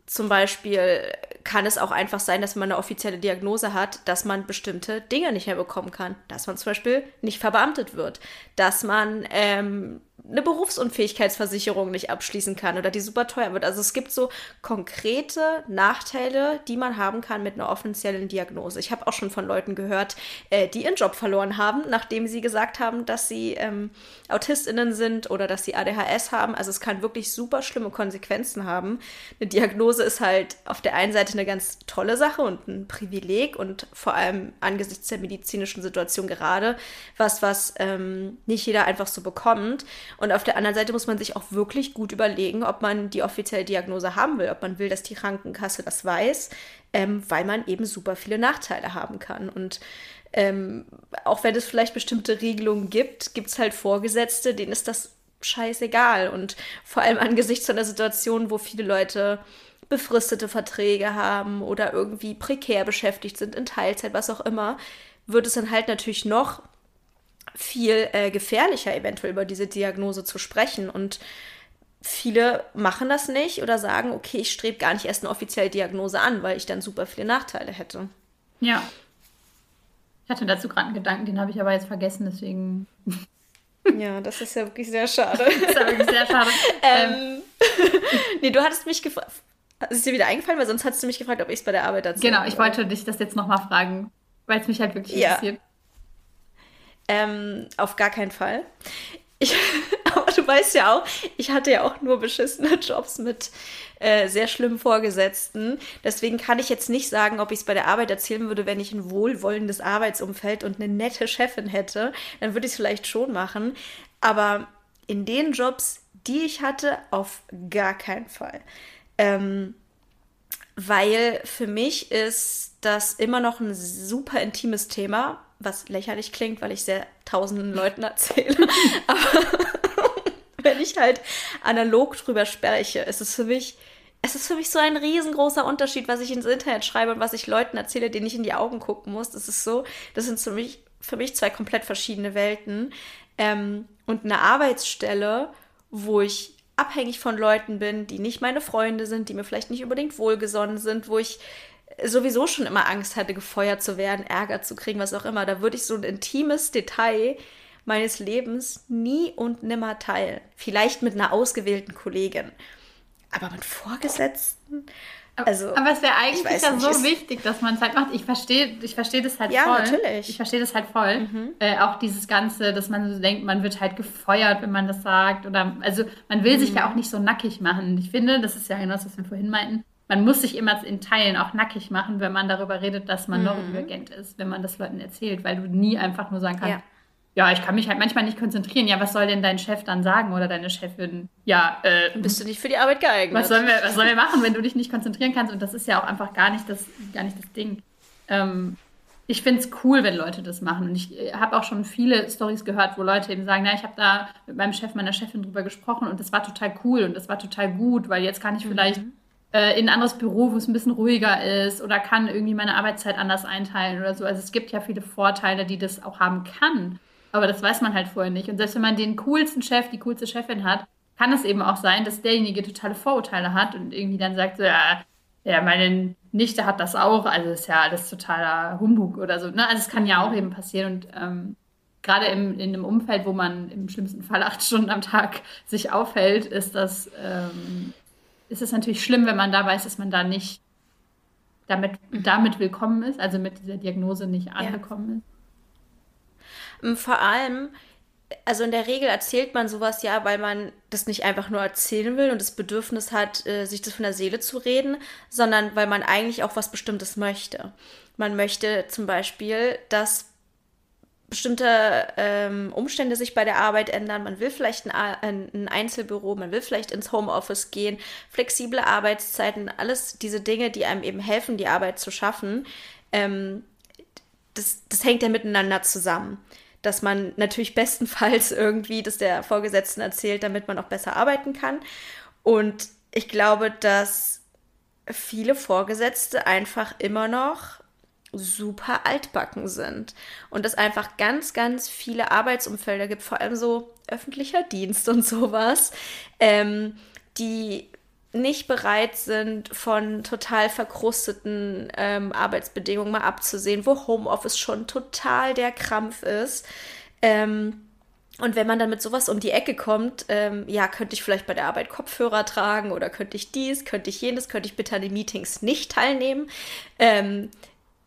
Zum Beispiel kann es auch einfach sein, dass man eine offizielle Diagnose hat, dass man bestimmte Dinge nicht mehr bekommen kann. Dass man zum Beispiel nicht verbeamtet wird. Dass man ähm, eine Berufsunfähigkeitsversicherung nicht abschließen kann oder die super teuer wird. Also es gibt so konkrete Nachteile, die man haben kann mit einer offiziellen Diagnose. Ich habe auch schon von Leuten gehört, äh, die ihren Job verloren haben, nachdem sie gesagt haben, dass sie ähm, AutistInnen sind oder dass sie ADHS haben. Also es kann wirklich super schlimme Konsequenzen haben. Eine Diagnose ist halt auf der einen Seite eine ganz tolle Sache und ein Privileg und vor allem angesichts der medizinischen Situation gerade was, was ähm, nicht jeder einfach so bekommt. Und auf der anderen Seite muss man sich auch wirklich gut überlegen, ob man die offizielle Diagnose haben will, ob man will, dass die Krankenkasse das weiß, ähm, weil man eben super viele Nachteile haben kann. Und ähm, auch wenn es vielleicht bestimmte Regelungen gibt, gibt es halt Vorgesetzte, denen ist das scheißegal. Und vor allem angesichts einer Situation, wo viele Leute befristete Verträge haben oder irgendwie prekär beschäftigt sind, in Teilzeit, was auch immer, wird es dann halt natürlich noch viel äh, gefährlicher, eventuell über diese Diagnose zu sprechen. Und viele machen das nicht oder sagen, okay, ich strebe gar nicht erst eine offizielle Diagnose an, weil ich dann super viele Nachteile hätte. Ja. Ich hatte dazu gerade einen Gedanken, den habe ich aber jetzt vergessen, deswegen. Ja, das ist ja wirklich sehr schade. das ist ja wirklich sehr schade. ähm, nee, du hattest mich gefragt. Ist dir wieder eingefallen, weil sonst hattest du mich gefragt, ob ich es bei der Arbeit erzähle. Genau, ich wollte dich das jetzt nochmal fragen, weil es mich halt wirklich ja. interessiert. Ähm, auf gar keinen Fall. Ich, aber du weißt ja auch, ich hatte ja auch nur beschissene Jobs mit äh, sehr schlimmen Vorgesetzten. Deswegen kann ich jetzt nicht sagen, ob ich es bei der Arbeit erzählen würde, wenn ich ein wohlwollendes Arbeitsumfeld und eine nette Chefin hätte. Dann würde ich es vielleicht schon machen. Aber in den Jobs, die ich hatte, auf gar keinen Fall. Ähm, weil für mich ist das immer noch ein super intimes Thema was lächerlich klingt, weil ich sehr tausenden Leuten erzähle. Aber wenn ich halt analog drüber spreche, ist es für mich, es ist für mich so ein riesengroßer Unterschied, was ich ins Internet schreibe und was ich Leuten erzähle, denen ich in die Augen gucken muss. Das ist so, das sind für mich, für mich zwei komplett verschiedene Welten. Ähm, und eine Arbeitsstelle, wo ich abhängig von Leuten bin, die nicht meine Freunde sind, die mir vielleicht nicht unbedingt wohlgesonnen sind, wo ich sowieso schon immer Angst hatte, gefeuert zu werden, Ärger zu kriegen, was auch immer. Da würde ich so ein intimes Detail meines Lebens nie und nimmer teilen. Vielleicht mit einer ausgewählten Kollegin. Aber mit Vorgesetzten. Also, aber es wäre eigentlich ja so wichtig, dass man es halt macht. Ich verstehe ich versteh das halt ja, voll. Ja, natürlich. Ich verstehe das halt voll. Mhm. Äh, auch dieses Ganze, dass man so denkt, man wird halt gefeuert, wenn man das sagt. Oder also man will mhm. sich ja auch nicht so nackig machen. Ich finde, das ist ja genau das, was wir vorhin meinten man muss sich immer in Teilen auch nackig machen, wenn man darüber redet, dass man mhm. Neurodivergent ist, wenn man das Leuten erzählt, weil du nie einfach nur sagen kannst, ja. ja. ich kann mich halt manchmal nicht konzentrieren. Ja, was soll denn dein Chef dann sagen oder deine Chefin? Ja, äh, bist du nicht für die Arbeit geeignet? Was sollen wir, was sollen wir machen, wenn du dich nicht konzentrieren kannst? Und das ist ja auch einfach gar nicht das, gar nicht das Ding. Ähm, ich finde es cool, wenn Leute das machen. Und ich äh, habe auch schon viele Stories gehört, wo Leute eben sagen, na, ich habe da mit meinem Chef, meiner Chefin drüber gesprochen und das war total cool und das war total gut, weil jetzt kann ich mhm. vielleicht äh, in ein anderes Büro, wo es ein bisschen ruhiger ist oder kann irgendwie meine Arbeitszeit anders einteilen oder so. Also es gibt ja viele Vorteile, die das auch haben kann. Aber das weiß man halt vorher nicht. Und selbst wenn man den coolsten Chef, die coolste Chefin hat, kann es eben auch sein, dass derjenige totale Vorurteile hat und irgendwie dann sagt, so, ja, ja, meine Nichte hat das auch, also ist ja alles totaler Humbug oder so. Ne? Also es kann ja auch eben passieren und ähm, gerade in einem Umfeld, wo man im schlimmsten Fall acht Stunden am Tag sich aufhält, ist das ähm, ist es natürlich schlimm, wenn man da weiß, dass man da nicht damit, damit willkommen ist, also mit dieser Diagnose nicht angekommen ja. ist. Vor allem, also in der Regel erzählt man sowas ja, weil man das nicht einfach nur erzählen will und das Bedürfnis hat, äh, sich das von der Seele zu reden, sondern weil man eigentlich auch was Bestimmtes möchte. Man möchte zum Beispiel, dass bestimmte ähm, Umstände sich bei der Arbeit ändern. Man will vielleicht ein, ein, Einzelbüro, man will vielleicht ins Homeoffice gehen, flexible Arbeitszeiten, alles diese Dinge, die einem eben helfen, die Arbeit zu schaffen. Ähm, das, das hängt ja miteinander zusammen. Dass man natürlich bestenfalls irgendwie das der Vorgesetzten erzählt, damit man auch besser arbeiten kann. Und ich glaube, dass viele Vorgesetzte einfach immer noch super altbacken sind und es einfach ganz, ganz viele Arbeitsumfelder gibt, vor allem so öffentlicher Dienst und sowas, ähm, die nicht bereit sind, von total verkrusteten ähm, Arbeitsbedingungen mal abzusehen, wo Homeoffice schon total der Krampf ist. Ähm, Und wenn man dann mit sowas um die Ecke kommt, ähm, ja, könnte ich vielleicht bei der Arbeit Kopfhörer tragen oder könnte ich dies, könnte ich jenes, könnte ich bitte an den Meetings nicht teilnehmen. Ähm,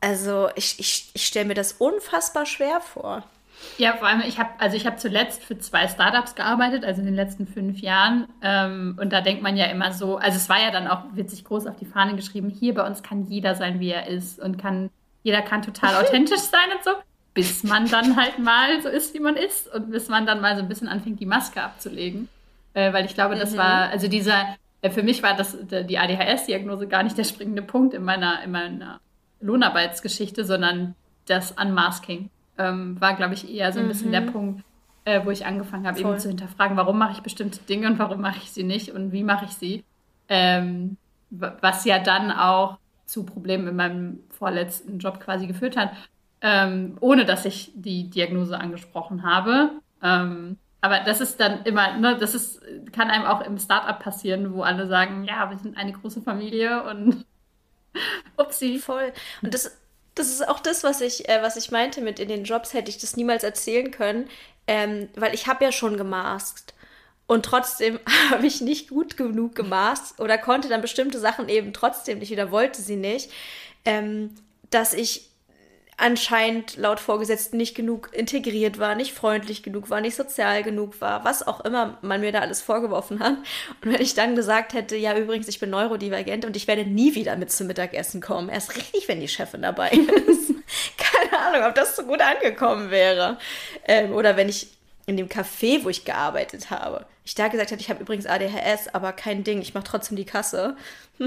also ich, ich, ich stelle mir das unfassbar schwer vor. Ja, vor allem, ich habe also ich habe zuletzt für zwei Startups gearbeitet, also in den letzten fünf Jahren. Ähm, und da denkt man ja immer so, also es war ja dann auch witzig groß auf die Fahne geschrieben, hier bei uns kann jeder sein, wie er ist und kann, jeder kann total authentisch sein und so bis man dann halt mal so ist, wie man ist und bis man dann mal so ein bisschen anfängt, die Maske abzulegen. Äh, weil ich glaube, das mhm. war, also dieser, äh, für mich war das die ADHS-Diagnose gar nicht der springende Punkt in meiner, in meiner Lohnarbeitsgeschichte, sondern das Unmasking ähm, war, glaube ich, eher so ein mhm. bisschen der mhm. Punkt, äh, wo ich angefangen habe, eben zu hinterfragen, warum mache ich bestimmte Dinge und warum mache ich sie nicht und wie mache ich sie. Ähm, was ja dann auch zu Problemen in meinem vorletzten Job quasi geführt hat ähm, ohne dass ich die Diagnose angesprochen habe. Ähm, aber das ist dann immer, ne, das ist, kann einem auch im Startup passieren, wo alle sagen, ja, wir sind eine große Familie und upsie. Voll. Und das, das ist auch das, was ich, äh, was ich meinte mit in den Jobs, hätte ich das niemals erzählen können, ähm, weil ich habe ja schon gemaskt. Und trotzdem habe ich nicht gut genug gemaskt oder konnte dann bestimmte Sachen eben trotzdem nicht oder wollte sie nicht, ähm, dass ich anscheinend laut Vorgesetzten nicht genug integriert war, nicht freundlich genug war, nicht sozial genug war, was auch immer man mir da alles vorgeworfen hat. Und wenn ich dann gesagt hätte, ja übrigens, ich bin neurodivergent und ich werde nie wieder mit zum Mittagessen kommen, erst richtig, wenn die Chefin dabei ist. Keine Ahnung, ob das so gut angekommen wäre. Ähm, oder wenn ich in dem Café, wo ich gearbeitet habe, ich da gesagt hätte, ich habe übrigens ADHS, aber kein Ding, ich mache trotzdem die Kasse.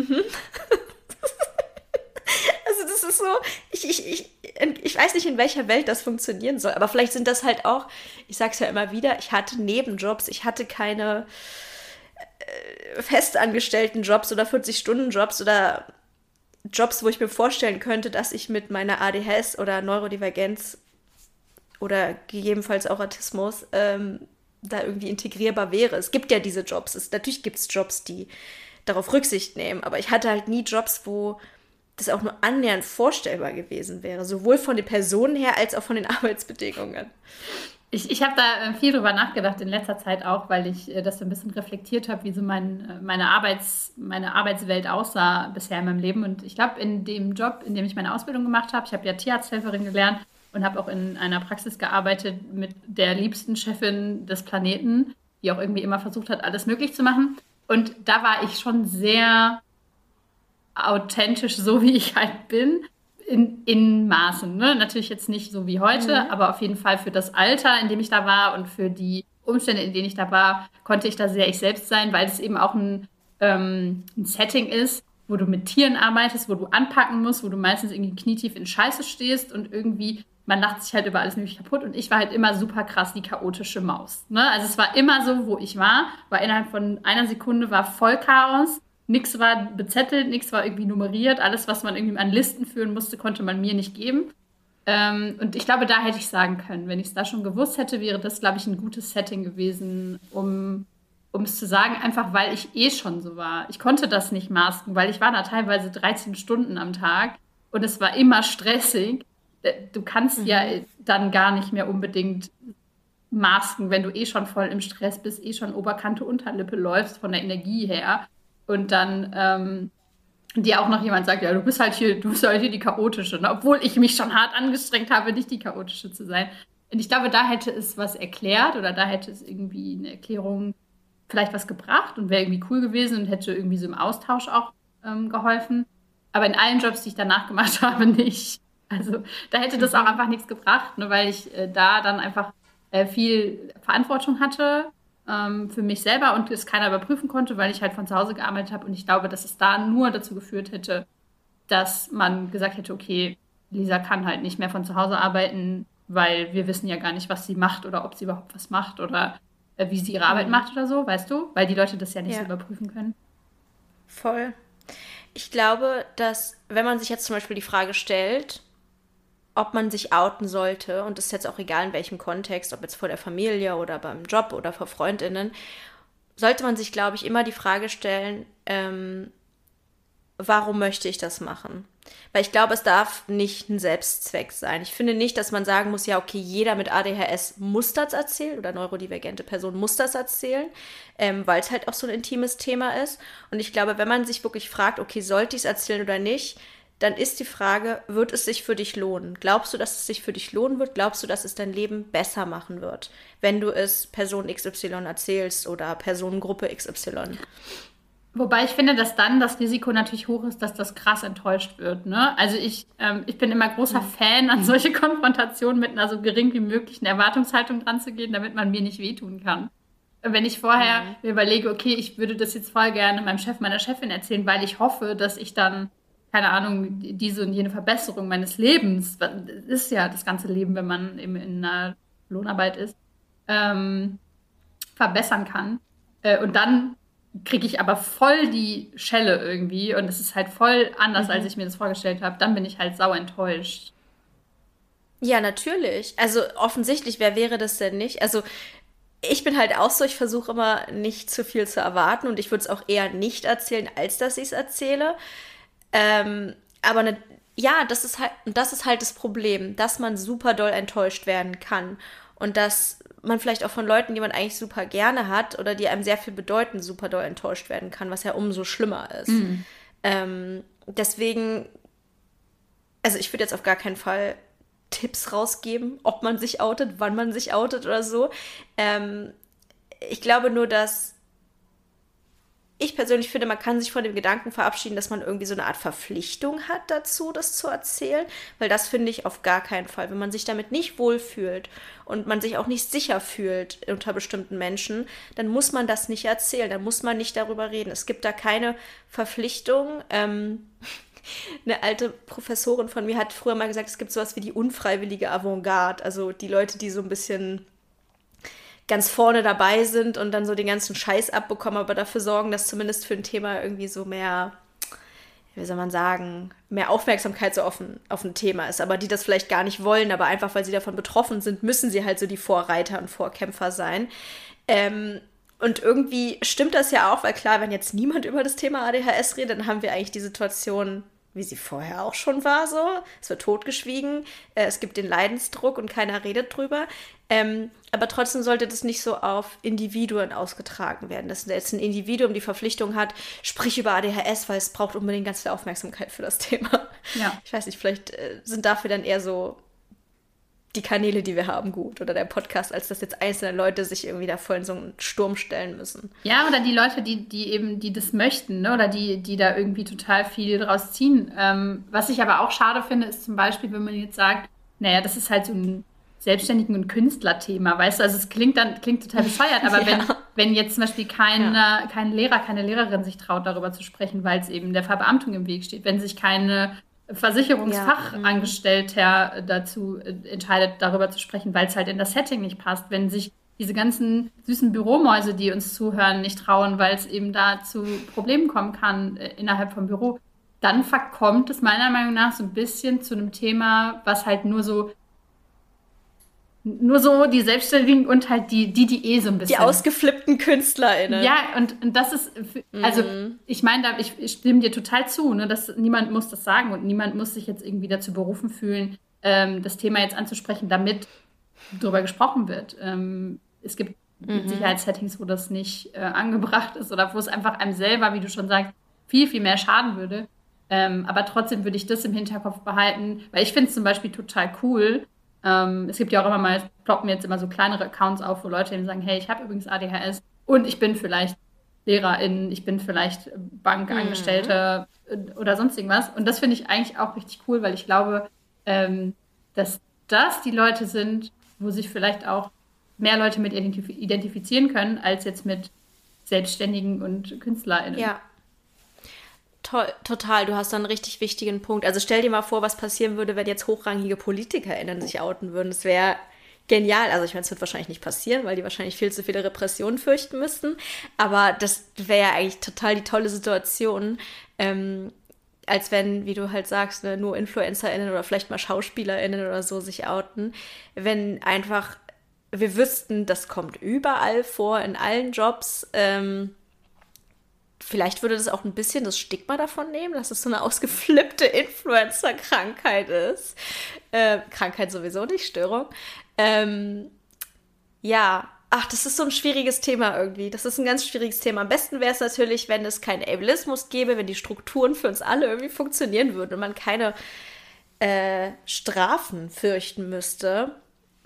Also das ist so, ich, ich, ich, ich weiß nicht, in welcher Welt das funktionieren soll, aber vielleicht sind das halt auch, ich sag's ja immer wieder, ich hatte Nebenjobs, ich hatte keine äh, festangestellten Jobs oder 40-Stunden-Jobs oder Jobs, wo ich mir vorstellen könnte, dass ich mit meiner ADHS oder Neurodivergenz oder gegebenenfalls auch Autismus ähm, da irgendwie integrierbar wäre. Es gibt ja diese Jobs. Es, natürlich gibt es Jobs, die darauf Rücksicht nehmen, aber ich hatte halt nie Jobs, wo das auch nur annähernd vorstellbar gewesen wäre, sowohl von den Personen her als auch von den Arbeitsbedingungen. Ich, ich habe da äh, viel drüber nachgedacht in letzter Zeit auch, weil ich äh, das so ein bisschen reflektiert habe, wie so mein, äh, meine, Arbeits, meine Arbeitswelt aussah bisher in meinem Leben. Und ich glaube, in dem Job, in dem ich meine Ausbildung gemacht habe, ich habe ja Tierarzthelferin gelernt und habe auch in einer Praxis gearbeitet mit der liebsten Chefin des Planeten, die auch irgendwie immer versucht hat, alles möglich zu machen. Und da war ich schon sehr authentisch, so wie ich halt bin, in, in Maßen. Ne? Natürlich jetzt nicht so wie heute, mhm. aber auf jeden Fall für das Alter, in dem ich da war und für die Umstände, in denen ich da war, konnte ich da sehr ich selbst sein, weil es eben auch ein, ähm, ein Setting ist, wo du mit Tieren arbeitest, wo du anpacken musst, wo du meistens irgendwie knietief in Scheiße stehst und irgendwie man lacht sich halt über alles mögliche kaputt und ich war halt immer super krass die chaotische Maus. Ne? Also es war immer so, wo ich war, war innerhalb von einer Sekunde war voll Chaos Nichts war bezettelt, nichts war irgendwie nummeriert. Alles, was man irgendwie an Listen führen musste, konnte man mir nicht geben. Ähm, und ich glaube, da hätte ich sagen können, wenn ich es da schon gewusst hätte, wäre das, glaube ich, ein gutes Setting gewesen, um um es zu sagen, einfach weil ich eh schon so war. Ich konnte das nicht masken, weil ich war da teilweise 13 Stunden am Tag und es war immer stressig. Äh, du kannst mhm. ja dann gar nicht mehr unbedingt masken, wenn du eh schon voll im Stress bist, eh schon Oberkante, Unterlippe läufst von der Energie her und dann ähm, dir auch noch jemand sagt, ja, du bist halt hier, du bist halt hier die chaotische, ne? obwohl ich mich schon hart angestrengt habe, nicht die chaotische zu sein. Und ich glaube, da hätte es was erklärt oder da hätte es irgendwie eine Erklärung vielleicht was gebracht und wäre irgendwie cool gewesen und hätte irgendwie so im Austausch auch ähm, geholfen. Aber in allen Jobs, die ich danach gemacht habe, nicht. Also da hätte das auch mhm. einfach nichts gebracht, ne, weil ich äh, da dann einfach äh, viel Verantwortung hatte ähm, für mich selber und es keiner überprüfen konnte, weil ich halt von zu Hause gearbeitet habe. Und ich glaube, dass es da nur dazu geführt hätte, dass man gesagt hätte, okay, Lisa kann halt nicht mehr von zu Hause arbeiten, weil wir wissen ja gar nicht, was sie macht oder ob sie überhaupt was macht oder äh, wie sie ihre Arbeit mhm. macht oder so, weißt du? Weil die Leute das ja nicht ja. so überprüfen können. Voll. Ich glaube, dass wenn man sich jetzt zum Beispiel die Frage stellt, ob man sich outen sollte, und das ist jetzt auch egal in welchem Kontext, ob jetzt vor der Familie oder beim Job oder vor Freundinnen, sollte man sich, glaube ich, immer die Frage stellen, ähm, warum möchte ich das machen? Weil ich glaube, es darf nicht ein Selbstzweck sein. Ich finde nicht, dass man sagen muss, ja, okay, jeder mit ADHS muss das erzählen oder neurodivergente Person muss das erzählen, ähm, weil es halt auch so ein intimes Thema ist. Und ich glaube, wenn man sich wirklich fragt, okay, sollte ich es erzählen oder nicht, dann ist die Frage, wird es sich für dich lohnen? Glaubst du, dass es sich für dich lohnen wird? Glaubst du, dass es dein Leben besser machen wird, wenn du es Person XY erzählst oder Personengruppe XY? Wobei ich finde, dass dann das Risiko natürlich hoch ist, dass das krass enttäuscht wird. Ne? Also ich, ähm, ich bin immer großer mhm. Fan, an solche Konfrontationen mit einer so gering wie möglichen Erwartungshaltung dran zu gehen, damit man mir nicht wehtun kann. Wenn ich vorher mhm. mir überlege, okay, ich würde das jetzt voll gerne meinem Chef, meiner Chefin erzählen, weil ich hoffe, dass ich dann, keine Ahnung, diese und jene Verbesserung meines Lebens, das ist ja das ganze Leben, wenn man eben in einer Lohnarbeit ist, ähm, verbessern kann. Äh, und dann kriege ich aber voll die Schelle irgendwie und es ist halt voll anders, mhm. als ich mir das vorgestellt habe, dann bin ich halt sau enttäuscht. Ja, natürlich. Also offensichtlich, wer wäre das denn nicht? Also ich bin halt auch so, ich versuche immer nicht zu viel zu erwarten und ich würde es auch eher nicht erzählen, als dass ich es erzähle. Ähm, aber ne, ja, das ist halt, das ist halt das Problem, dass man super doll enttäuscht werden kann und dass man vielleicht auch von Leuten, die man eigentlich super gerne hat oder die einem sehr viel bedeuten, super doll enttäuscht werden kann, was ja umso schlimmer ist. Mhm. Ähm, deswegen, also ich würde jetzt auf gar keinen Fall Tipps rausgeben, ob man sich outet, wann man sich outet oder so. Ähm, ich glaube nur, dass ich persönlich finde, man kann sich von dem Gedanken verabschieden, dass man irgendwie so eine Art Verpflichtung hat dazu, das zu erzählen, weil das finde ich auf gar keinen Fall. Wenn man sich damit nicht wohlfühlt und man sich auch nicht sicher fühlt unter bestimmten Menschen, dann muss man das nicht erzählen, dann muss man nicht darüber reden. Es gibt da keine Verpflichtung. Ähm, eine alte Professorin von mir hat früher mal gesagt, es gibt sowas wie die unfreiwillige Avantgarde, also die Leute, die so ein bisschen ganz vorne dabei sind und dann so den ganzen Scheiß abbekommen, aber dafür sorgen, dass zumindest für ein Thema irgendwie so mehr, wie soll man sagen, mehr Aufmerksamkeit so auf ein, auf ein Thema ist. Aber die das vielleicht gar nicht wollen, aber einfach weil sie davon betroffen sind, müssen sie halt so die Vorreiter und Vorkämpfer sein. Ähm, und irgendwie stimmt das ja auch, weil klar, wenn jetzt niemand über das Thema ADHS redet, dann haben wir eigentlich die Situation, wie sie vorher auch schon war, so. Es wird totgeschwiegen, äh, es gibt den Leidensdruck und keiner redet drüber. Ähm, aber trotzdem sollte das nicht so auf Individuen ausgetragen werden, dass jetzt ein Individuum die Verpflichtung hat, sprich über ADHS, weil es braucht unbedingt ganz viel Aufmerksamkeit für das Thema. Ja. Ich weiß nicht, vielleicht äh, sind dafür dann eher so die Kanäle, die wir haben, gut oder der Podcast, als dass jetzt einzelne Leute sich irgendwie da voll in so einen Sturm stellen müssen. Ja, oder die Leute, die, die eben, die das möchten, ne? oder die, die da irgendwie total viel draus ziehen. Ähm, was ich aber auch schade finde, ist zum Beispiel, wenn man jetzt sagt, naja, das ist halt so ein Selbstständigen- und Künstlerthema, weißt du? Also es klingt dann klingt total bescheuert, aber ja. wenn, wenn jetzt zum Beispiel kein, ja. kein Lehrer, keine Lehrerin sich traut, darüber zu sprechen, weil es eben der Verbeamtung im Weg steht, wenn sich keine Versicherungsfachangestellter ja. dazu äh, entscheidet, darüber zu sprechen, weil es halt in das Setting nicht passt. Wenn sich diese ganzen süßen Büromäuse, die uns zuhören, nicht trauen, weil es eben da zu Problemen kommen kann äh, innerhalb vom Büro, dann verkommt es meiner Meinung nach so ein bisschen zu einem Thema, was halt nur so nur so die Selbstständigen und halt die, die, die eh so ein bisschen. Die ausgeflippten KünstlerInnen. Ja, und, und das ist, also mhm. ich meine, ich, ich stimme dir total zu, ne, dass niemand muss das sagen und niemand muss sich jetzt irgendwie dazu berufen fühlen, ähm, das Thema jetzt anzusprechen, damit darüber gesprochen wird. Ähm, es gibt mhm. Sicherheitssettings, wo das nicht äh, angebracht ist oder wo es einfach einem selber, wie du schon sagst, viel, viel mehr schaden würde. Ähm, aber trotzdem würde ich das im Hinterkopf behalten, weil ich finde es zum Beispiel total cool, ähm, es gibt ja auch immer mal, es ploppen jetzt immer so kleinere Accounts auf, wo Leute eben sagen, hey, ich habe übrigens ADHS und ich bin vielleicht Lehrerin, ich bin vielleicht Bankangestellte mhm. oder sonst irgendwas. Und das finde ich eigentlich auch richtig cool, weil ich glaube, ähm, dass das die Leute sind, wo sich vielleicht auch mehr Leute mit identif identifizieren können, als jetzt mit Selbstständigen und KünstlerInnen. Ja, To total, du hast da einen richtig wichtigen Punkt. Also stell dir mal vor, was passieren würde, wenn jetzt hochrangige PolitikerInnen sich outen würden. Das wäre genial. Also ich meine, es wird wahrscheinlich nicht passieren, weil die wahrscheinlich viel zu viele Repressionen fürchten müssten. Aber das wäre ja eigentlich total die tolle Situation. Ähm, als wenn, wie du halt sagst, ne, nur InfluencerInnen oder vielleicht mal SchauspielerInnen oder so sich outen. Wenn einfach wir wüssten, das kommt überall vor, in allen Jobs. Ähm, vielleicht würde das auch ein bisschen das Stigma davon nehmen, dass es so eine ausgeflippte Influencer-Krankheit ist. Äh, Krankheit sowieso nicht, Störung. Ähm, ja, ach, das ist so ein schwieriges Thema irgendwie. Das ist ein ganz schwieriges Thema. Am besten wäre es natürlich, wenn es keinen Ableismus gäbe, wenn die Strukturen für uns alle irgendwie funktionieren würden und man keine äh, Strafen fürchten müsste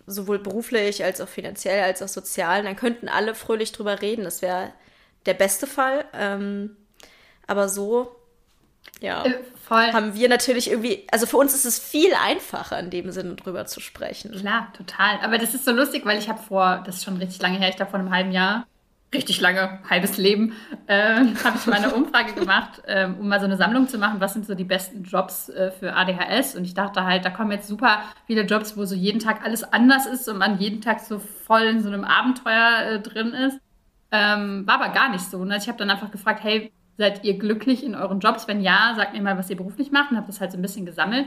sowohl beruflich als auch finanziell als auch sozial, dann könnten alle fröhlich drüber reden. Das wäre der beste Fall. Ähm, aber so, ja, äh, haben wir natürlich irgendwie, also für uns ist es viel einfacher in dem Sinne drüber zu sprechen. Klar, total. Aber das ist so lustig, weil ich habe vor, das ist schon richtig lange her, ich glaube vor einem halben Jahr, richtig lange, halbes Leben, äh, habe ich mal eine Umfrage gemacht, äh, um mal so eine Sammlung zu machen, was sind so die besten Jobs äh, für ADHS. Und ich dachte halt, da kommen jetzt super viele Jobs, wo so jeden Tag alles anders ist und man jeden Tag so voll in so einem Abenteuer äh, drin ist. Ähm, war aber gar nicht so. Ne? Ich habe dann einfach gefragt, hey, seid ihr glücklich in euren Jobs? Wenn ja, sagt mir mal, was ihr beruflich macht und habe das halt so ein bisschen gesammelt.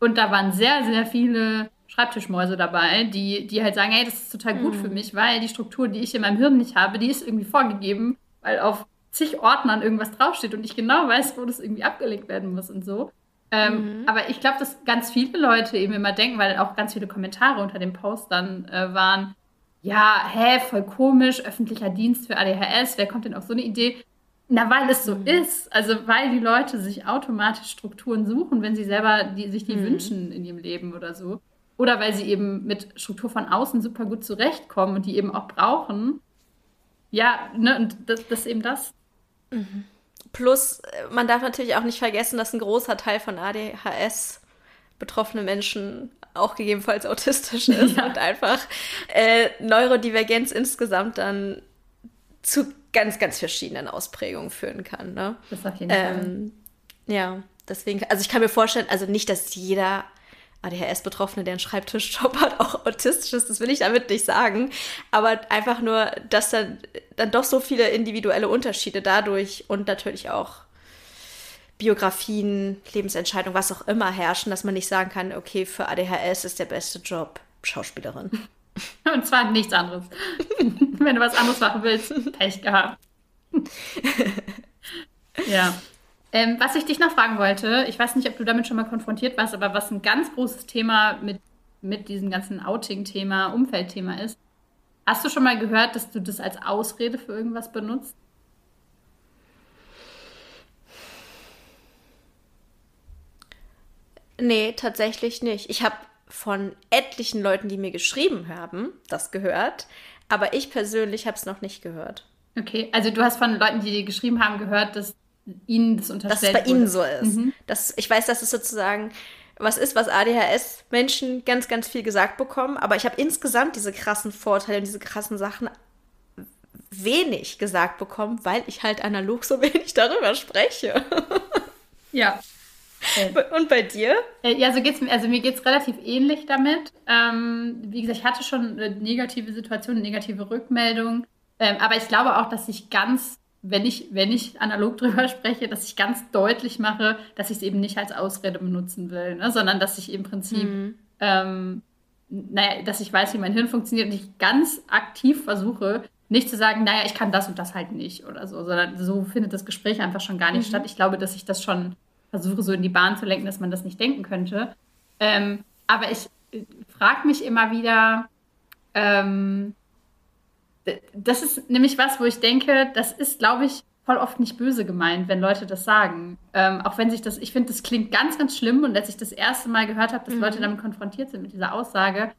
Und da waren sehr, sehr viele Schreibtischmäuse dabei, die, die halt sagen, hey, das ist total gut mhm. für mich, weil die Struktur, die ich in meinem Hirn nicht habe, die ist irgendwie vorgegeben, weil auf zig Ordnern irgendwas draufsteht und ich genau weiß, wo das irgendwie abgelegt werden muss und so. Ähm, mhm. Aber ich glaube, dass ganz viele Leute eben immer denken, weil auch ganz viele Kommentare unter dem Post dann äh, waren, ja, hä, voll komisch, öffentlicher Dienst für ADHS, wer kommt denn auf so eine Idee? Na, weil es so mhm. ist. Also, weil die Leute sich automatisch Strukturen suchen, wenn sie selber die, sich die mhm. wünschen in ihrem Leben oder so. Oder weil sie eben mit Struktur von außen super gut zurechtkommen und die eben auch brauchen. Ja, ne, und das, das ist eben das. Mhm. Plus, man darf natürlich auch nicht vergessen, dass ein großer Teil von ADHS betroffene Menschen auch gegebenenfalls autistisch ist ja. und einfach äh, Neurodivergenz insgesamt dann zu ganz, ganz verschiedenen Ausprägungen führen kann. Ne? Das auf jeden ähm, Fall. Ja, deswegen, also ich kann mir vorstellen, also nicht, dass jeder ADHS-Betroffene, der einen Schreibtischjob hat, auch autistisch ist, das will ich damit nicht sagen. Aber einfach nur, dass dann, dann doch so viele individuelle Unterschiede dadurch und natürlich auch Biografien, Lebensentscheidungen, was auch immer herrschen, dass man nicht sagen kann, okay, für ADHS ist der beste Job Schauspielerin. Und zwar nichts anderes. Wenn du was anderes machen willst, Pech gehabt. ja. Ähm, was ich dich noch fragen wollte, ich weiß nicht, ob du damit schon mal konfrontiert warst, aber was ein ganz großes Thema mit, mit diesem ganzen Outing-Thema, Umfeldthema ist, hast du schon mal gehört, dass du das als Ausrede für irgendwas benutzt? Nee, tatsächlich nicht. Ich habe von etlichen Leuten, die mir geschrieben haben, das gehört, aber ich persönlich habe es noch nicht gehört. Okay, also du hast von Leuten, die dir geschrieben haben, gehört, dass ihnen das unterstellt Dass es bei wurde. ihnen so ist. Mhm. Das, ich weiß, dass es sozusagen was ist, was ADHS-Menschen ganz, ganz viel gesagt bekommen, aber ich habe insgesamt diese krassen Vorteile und diese krassen Sachen wenig gesagt bekommen, weil ich halt analog so wenig darüber spreche. Ja. Und bei dir? Äh, ja, so geht's mir. Also mir geht es relativ ähnlich damit. Ähm, wie gesagt, ich hatte schon eine negative Situation, eine negative Rückmeldung. Ähm, aber ich glaube auch, dass ich ganz wenn ich, wenn ich analog drüber spreche, dass ich ganz deutlich mache, dass ich es eben nicht als Ausrede benutzen will, ne? sondern dass ich im Prinzip, mhm. ähm, naja, dass ich weiß, wie mein Hirn funktioniert und ich ganz aktiv versuche, nicht zu sagen, naja, ich kann das und das halt nicht oder so, sondern so findet das Gespräch einfach schon gar nicht mhm. statt. Ich glaube, dass ich das schon versuche, so in die Bahn zu lenken, dass man das nicht denken könnte. Ähm, aber ich äh, frage mich immer wieder, ähm, das ist nämlich was, wo ich denke, das ist, glaube ich, voll oft nicht böse gemeint, wenn Leute das sagen. Ähm, auch wenn sich das, ich finde, das klingt ganz, ganz schlimm. Und als ich das erste Mal gehört habe, dass mhm. Leute damit konfrontiert sind mit dieser Aussage,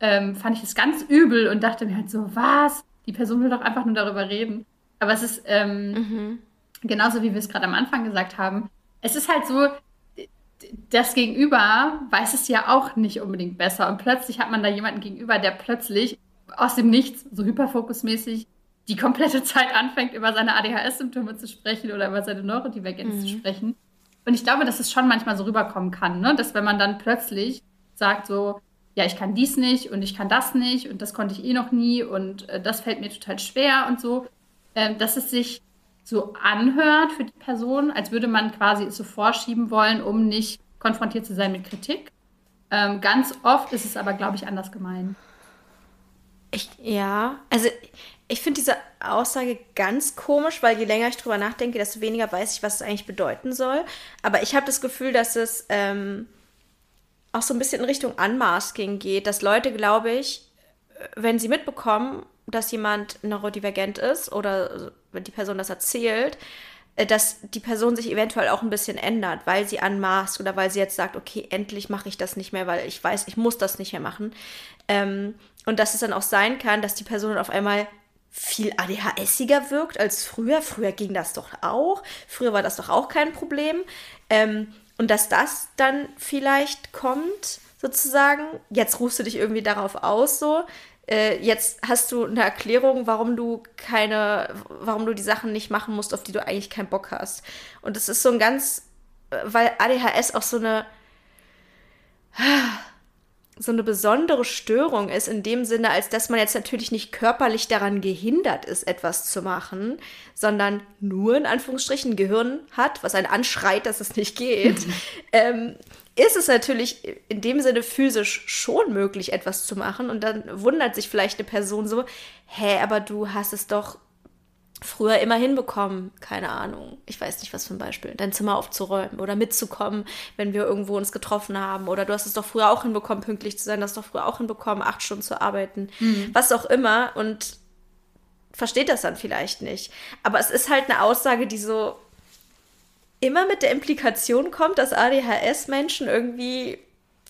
ähm, fand ich das ganz übel und dachte mir halt so, was? Die Person will doch einfach nur darüber reden. Aber es ist ähm, mhm. genauso, wie wir es gerade am Anfang gesagt haben. Es ist halt so, das Gegenüber weiß es ja auch nicht unbedingt besser. Und plötzlich hat man da jemanden gegenüber, der plötzlich aus dem Nichts, so hyperfokusmäßig, die komplette Zeit anfängt, über seine ADHS-Symptome zu sprechen oder über seine Neurodivergenz mhm. zu sprechen. Und ich glaube, dass es schon manchmal so rüberkommen kann, ne? dass wenn man dann plötzlich sagt so, ja, ich kann dies nicht und ich kann das nicht und das konnte ich eh noch nie und äh, das fällt mir total schwer und so, äh, dass es sich so anhört für die Person, als würde man quasi es so vorschieben wollen, um nicht konfrontiert zu sein mit Kritik. Ähm, ganz oft ist es aber, glaube ich, anders gemeint. Ich, ja, also ich finde diese Aussage ganz komisch, weil je länger ich drüber nachdenke, desto weniger weiß ich, was es eigentlich bedeuten soll. Aber ich habe das Gefühl, dass es ähm, auch so ein bisschen in Richtung Unmasking geht, dass Leute, glaube ich, wenn sie mitbekommen, dass jemand neurodivergent ist oder die Person das erzählt, äh, dass die Person sich eventuell auch ein bisschen ändert, weil sie anmaßt oder weil sie jetzt sagt, okay, endlich mache ich das nicht mehr, weil ich weiß, ich muss das nicht mehr machen. Ähm, und dass es dann auch sein kann, dass die Person auf einmal viel ADHSiger wirkt als früher. Früher ging das doch auch. Früher war das doch auch kein Problem. Ähm, und dass das dann vielleicht kommt, sozusagen. Jetzt rufst du dich irgendwie darauf aus, so. Äh, jetzt hast du eine Erklärung, warum du keine, warum du die Sachen nicht machen musst, auf die du eigentlich keinen Bock hast. Und es ist so ein ganz, weil ADHS auch so eine, so eine besondere Störung ist, in dem Sinne, als dass man jetzt natürlich nicht körperlich daran gehindert ist, etwas zu machen, sondern nur in Anführungsstrichen Gehirn hat, was einen anschreit, dass es nicht geht. ähm, ist es natürlich in dem Sinne physisch schon möglich, etwas zu machen. Und dann wundert sich vielleicht eine Person so, hä, aber du hast es doch früher immer hinbekommen, keine Ahnung, ich weiß nicht, was für ein Beispiel, dein Zimmer aufzuräumen oder mitzukommen, wenn wir irgendwo uns getroffen haben. Oder du hast es doch früher auch hinbekommen, pünktlich zu sein, du hast doch früher auch hinbekommen, acht Stunden zu arbeiten, mhm. was auch immer. Und versteht das dann vielleicht nicht. Aber es ist halt eine Aussage, die so immer mit der Implikation kommt, dass ADHS-Menschen irgendwie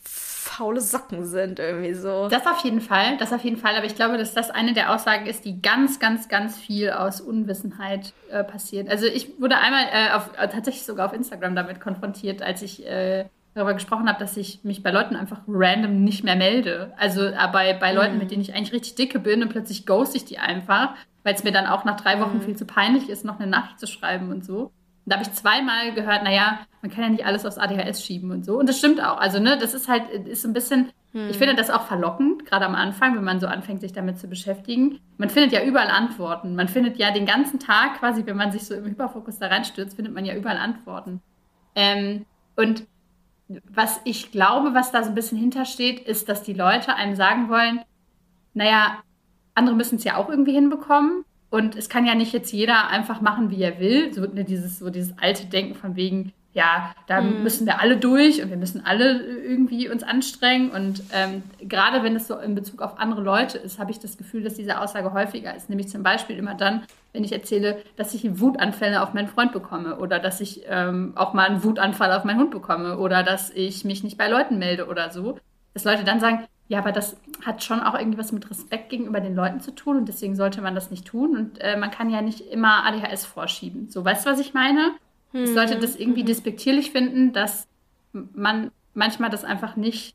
faule Socken sind, irgendwie so. Das auf jeden Fall, das auf jeden Fall. Aber ich glaube, dass das eine der Aussagen ist, die ganz, ganz, ganz viel aus Unwissenheit äh, passiert. Also ich wurde einmal äh, auf, äh, tatsächlich sogar auf Instagram damit konfrontiert, als ich äh, darüber gesprochen habe, dass ich mich bei Leuten einfach random nicht mehr melde. Also äh, bei, bei Leuten, mhm. mit denen ich eigentlich richtig dicke bin und plötzlich ghost ich die einfach, weil es mir dann auch nach drei Wochen mhm. viel zu peinlich ist, noch eine Nachricht zu schreiben und so da habe ich zweimal gehört, naja, man kann ja nicht alles aufs ADHS schieben und so. Und das stimmt auch. Also, ne, das ist halt, ist ein bisschen, hm. ich finde das auch verlockend, gerade am Anfang, wenn man so anfängt, sich damit zu beschäftigen. Man findet ja überall Antworten. Man findet ja den ganzen Tag quasi, wenn man sich so im Hyperfokus da reinstürzt, findet man ja überall Antworten. Ähm, und was ich glaube, was da so ein bisschen hintersteht, ist, dass die Leute einem sagen wollen, naja, andere müssen es ja auch irgendwie hinbekommen. Und es kann ja nicht jetzt jeder einfach machen, wie er will. So ne, dieses, so dieses alte Denken von wegen, ja, da mhm. müssen wir alle durch und wir müssen alle irgendwie uns anstrengen. Und ähm, gerade wenn es so in Bezug auf andere Leute ist, habe ich das Gefühl, dass diese Aussage häufiger ist. Nämlich zum Beispiel immer dann, wenn ich erzähle, dass ich Wutanfälle auf meinen Freund bekomme oder dass ich ähm, auch mal einen Wutanfall auf meinen Hund bekomme oder dass ich mich nicht bei Leuten melde oder so. Dass Leute dann sagen, ja, aber das hat schon auch irgendwas mit Respekt gegenüber den Leuten zu tun und deswegen sollte man das nicht tun. Und äh, man kann ja nicht immer ADHS vorschieben. So, weißt du, was ich meine? Hm. Dass Leute das irgendwie mhm. despektierlich finden, dass man manchmal das einfach nicht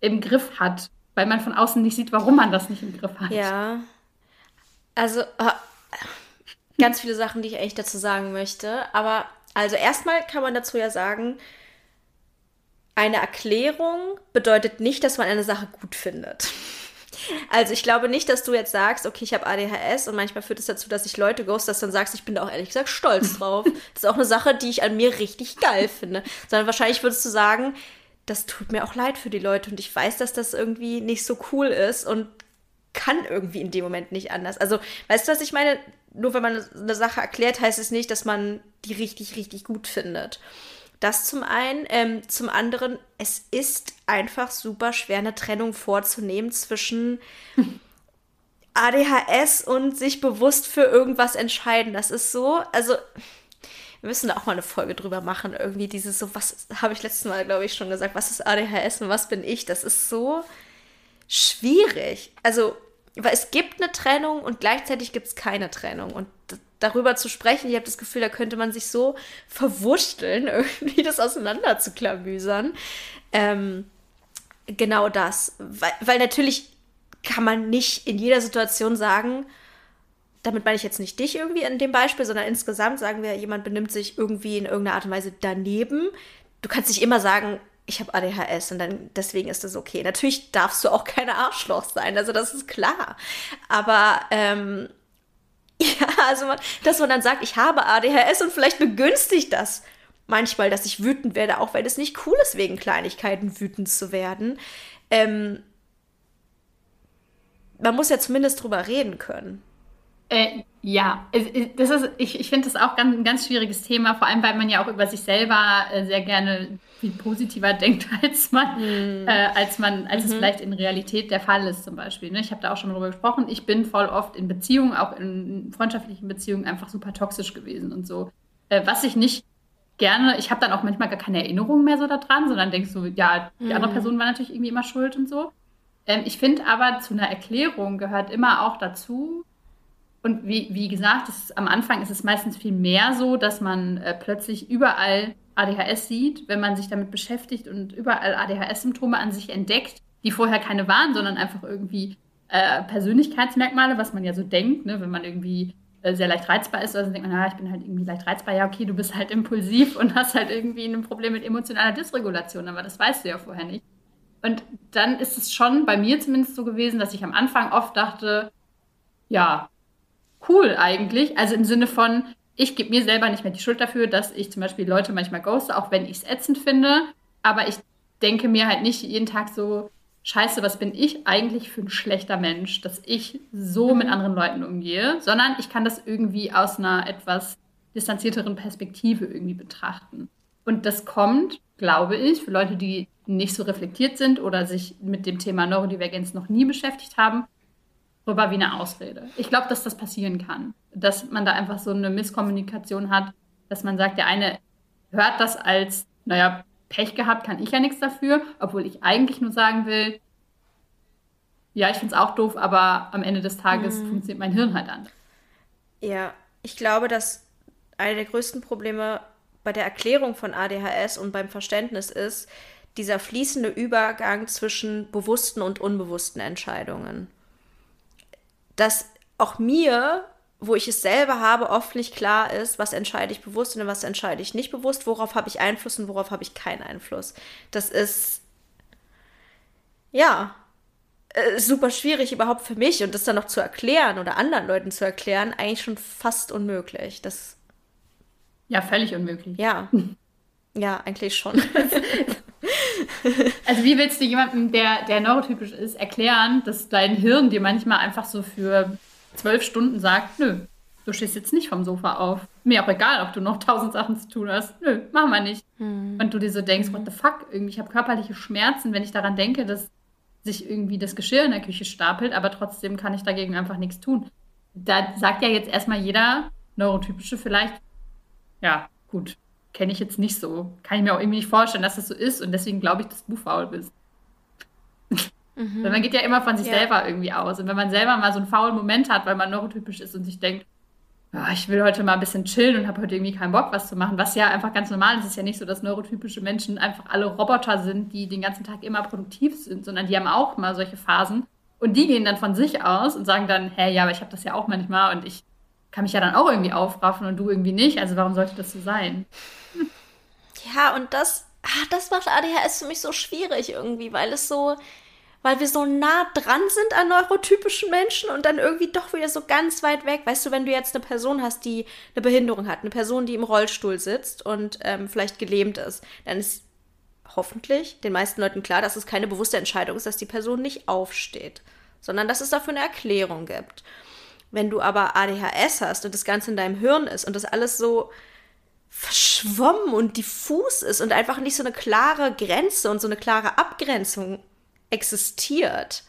im Griff hat, weil man von außen nicht sieht, warum man das nicht im Griff hat. Ja. Also, ganz viele Sachen, die ich eigentlich dazu sagen möchte. Aber also erstmal kann man dazu ja sagen, eine Erklärung bedeutet nicht, dass man eine Sache gut findet. Also ich glaube nicht, dass du jetzt sagst, okay, ich habe ADHS und manchmal führt es das dazu, dass ich Leute ghost, dass du dann sagst, ich bin da auch ehrlich gesagt stolz drauf. Das ist auch eine Sache, die ich an mir richtig geil finde. Sondern wahrscheinlich würdest du sagen, das tut mir auch leid für die Leute und ich weiß, dass das irgendwie nicht so cool ist und kann irgendwie in dem Moment nicht anders. Also, weißt du, was ich meine? Nur wenn man eine Sache erklärt, heißt es nicht, dass man die richtig, richtig gut findet. Das zum einen. Ähm, zum anderen, es ist einfach super schwer, eine Trennung vorzunehmen zwischen ADHS und sich bewusst für irgendwas entscheiden. Das ist so, also wir müssen da auch mal eine Folge drüber machen. Irgendwie dieses so, was habe ich letztes Mal, glaube ich, schon gesagt, was ist ADHS und was bin ich? Das ist so schwierig. Also, weil es gibt eine Trennung und gleichzeitig gibt es keine Trennung. Und darüber zu sprechen. Ich habe das Gefühl, da könnte man sich so verwurschteln, irgendwie das auseinander zu klamüsern. Ähm, genau das. Weil, weil natürlich kann man nicht in jeder Situation sagen, damit meine ich jetzt nicht dich irgendwie in dem Beispiel, sondern insgesamt sagen wir, jemand benimmt sich irgendwie in irgendeiner Art und Weise daneben. Du kannst nicht immer sagen, ich habe ADHS und dann deswegen ist das okay. Natürlich darfst du auch keine Arschloch sein, also das ist klar. Aber ähm, Ja, also man, dass man dann sagt, ich habe ADHS und vielleicht begünstigt das manchmal, dass ich wütend werde, auch weil es nicht cool ist, wegen Kleinigkeiten wütend zu werden. Ähm, man muss ja zumindest drüber reden können. Äh, ja, das ist, ich, ich finde das auch ganz, ein ganz schwieriges Thema, vor allem weil man ja auch über sich selber äh, sehr gerne viel positiver denkt, als man, mhm. äh, als man, als mhm. es vielleicht in Realität der Fall ist, zum Beispiel. Ne? Ich habe da auch schon darüber gesprochen. Ich bin voll oft in Beziehungen, auch in freundschaftlichen Beziehungen, einfach super toxisch gewesen und so. Äh, was ich nicht gerne, ich habe dann auch manchmal gar keine Erinnerung mehr so daran, sondern denkst so, ja, die mhm. andere Person war natürlich irgendwie immer schuld und so. Ähm, ich finde aber, zu einer Erklärung gehört immer auch dazu, und wie, wie gesagt, ist, am Anfang ist es meistens viel mehr so, dass man äh, plötzlich überall ADHS sieht, wenn man sich damit beschäftigt und überall ADHS-Symptome an sich entdeckt, die vorher keine waren, sondern einfach irgendwie äh, Persönlichkeitsmerkmale, was man ja so denkt, ne? wenn man irgendwie äh, sehr leicht reizbar ist, also denkt man, ah, ich bin halt irgendwie leicht reizbar, ja, okay, du bist halt impulsiv und hast halt irgendwie ein Problem mit emotionaler Dysregulation, aber das weißt du ja vorher nicht. Und dann ist es schon bei mir zumindest so gewesen, dass ich am Anfang oft dachte, ja, cool eigentlich. Also im Sinne von, ich gebe mir selber nicht mehr die Schuld dafür, dass ich zum Beispiel Leute manchmal ghoste, auch wenn ich es ätzend finde. Aber ich denke mir halt nicht jeden Tag so, scheiße, was bin ich eigentlich für ein schlechter Mensch, dass ich so mhm. mit anderen Leuten umgehe, sondern ich kann das irgendwie aus einer etwas distanzierteren Perspektive irgendwie betrachten. Und das kommt, glaube ich, für Leute, die nicht so reflektiert sind oder sich mit dem Thema Neurodivergenz noch nie beschäftigt haben, rüber wie eine Ausrede. Ich glaube, dass das passieren kann. Dass man da einfach so eine Misskommunikation hat, dass man sagt, der eine hört das als, naja, Pech gehabt, kann ich ja nichts dafür, obwohl ich eigentlich nur sagen will, ja, ich finde es auch doof, aber am Ende des Tages mhm. funktioniert mein Hirn halt anders. Ja, ich glaube, dass eine der größten Probleme bei der Erklärung von ADHS und beim Verständnis ist dieser fließende Übergang zwischen bewussten und unbewussten Entscheidungen dass auch mir, wo ich es selber habe, oft nicht klar ist, was entscheide ich bewusst und was entscheide ich nicht bewusst, worauf habe ich Einfluss und worauf habe ich keinen Einfluss. Das ist, ja, äh, super schwierig überhaupt für mich und das dann noch zu erklären oder anderen Leuten zu erklären, eigentlich schon fast unmöglich. Das ja, völlig unmöglich. Ja. Ja, eigentlich schon. Also wie willst du jemandem, der, der neurotypisch ist, erklären, dass dein Hirn dir manchmal einfach so für zwölf Stunden sagt, nö, du stehst jetzt nicht vom Sofa auf. Mir auch egal, ob du noch tausend Sachen zu tun hast. Nö, machen wir nicht. Hm. Und du dir so denkst, what the fuck, irgendwie, ich habe körperliche Schmerzen, wenn ich daran denke, dass sich irgendwie das Geschirr in der Küche stapelt, aber trotzdem kann ich dagegen einfach nichts tun. Da sagt ja jetzt erstmal jeder Neurotypische vielleicht, ja, gut, kenne ich jetzt nicht so. Kann ich mir auch irgendwie nicht vorstellen, dass das so ist und deswegen glaube ich, dass du faul bist. Mhm. Weil man geht ja immer von sich ja. selber irgendwie aus. Und wenn man selber mal so einen faulen Moment hat, weil man neurotypisch ist und sich denkt, oh, ich will heute mal ein bisschen chillen und habe heute irgendwie keinen Bock, was zu machen, was ja einfach ganz normal ist. Es ist ja nicht so, dass neurotypische Menschen einfach alle Roboter sind, die den ganzen Tag immer produktiv sind, sondern die haben auch mal solche Phasen. Und die gehen dann von sich aus und sagen dann, hä, ja, aber ich habe das ja auch manchmal und ich kann mich ja dann auch irgendwie aufraffen und du irgendwie nicht. Also warum sollte das so sein? Ja, und das, ah, das macht ADHS für mich so schwierig irgendwie, weil es so, weil wir so nah dran sind an neurotypischen Menschen und dann irgendwie doch wieder so ganz weit weg. Weißt du, wenn du jetzt eine Person hast, die eine Behinderung hat, eine Person, die im Rollstuhl sitzt und ähm, vielleicht gelähmt ist, dann ist hoffentlich den meisten Leuten klar, dass es keine bewusste Entscheidung ist, dass die Person nicht aufsteht, sondern dass es dafür eine Erklärung gibt. Wenn du aber ADHS hast und das Ganze in deinem Hirn ist und das alles so verschwommen und diffus ist und einfach nicht so eine klare Grenze und so eine klare Abgrenzung existiert,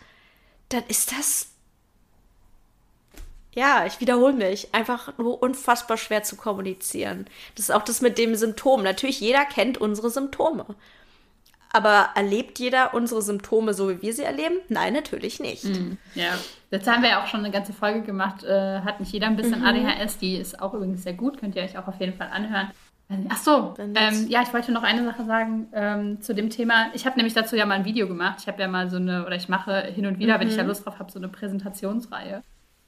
dann ist das, ja, ich wiederhole mich, einfach nur unfassbar schwer zu kommunizieren. Das ist auch das mit dem Symptom. Natürlich, jeder kennt unsere Symptome. Aber erlebt jeder unsere Symptome so, wie wir sie erleben? Nein, natürlich nicht. Mm, ja, jetzt haben wir ja auch schon eine ganze Folge gemacht. Äh, hat nicht jeder ein bisschen mhm. ADHS? Die ist auch übrigens sehr gut. Könnt ihr euch auch auf jeden Fall anhören. Ach so, ähm, ja, ich wollte noch eine Sache sagen ähm, zu dem Thema. Ich habe nämlich dazu ja mal ein Video gemacht. Ich habe ja mal so eine, oder ich mache hin und wieder, mhm. wenn ich da mhm. Lust drauf habe, so eine Präsentationsreihe,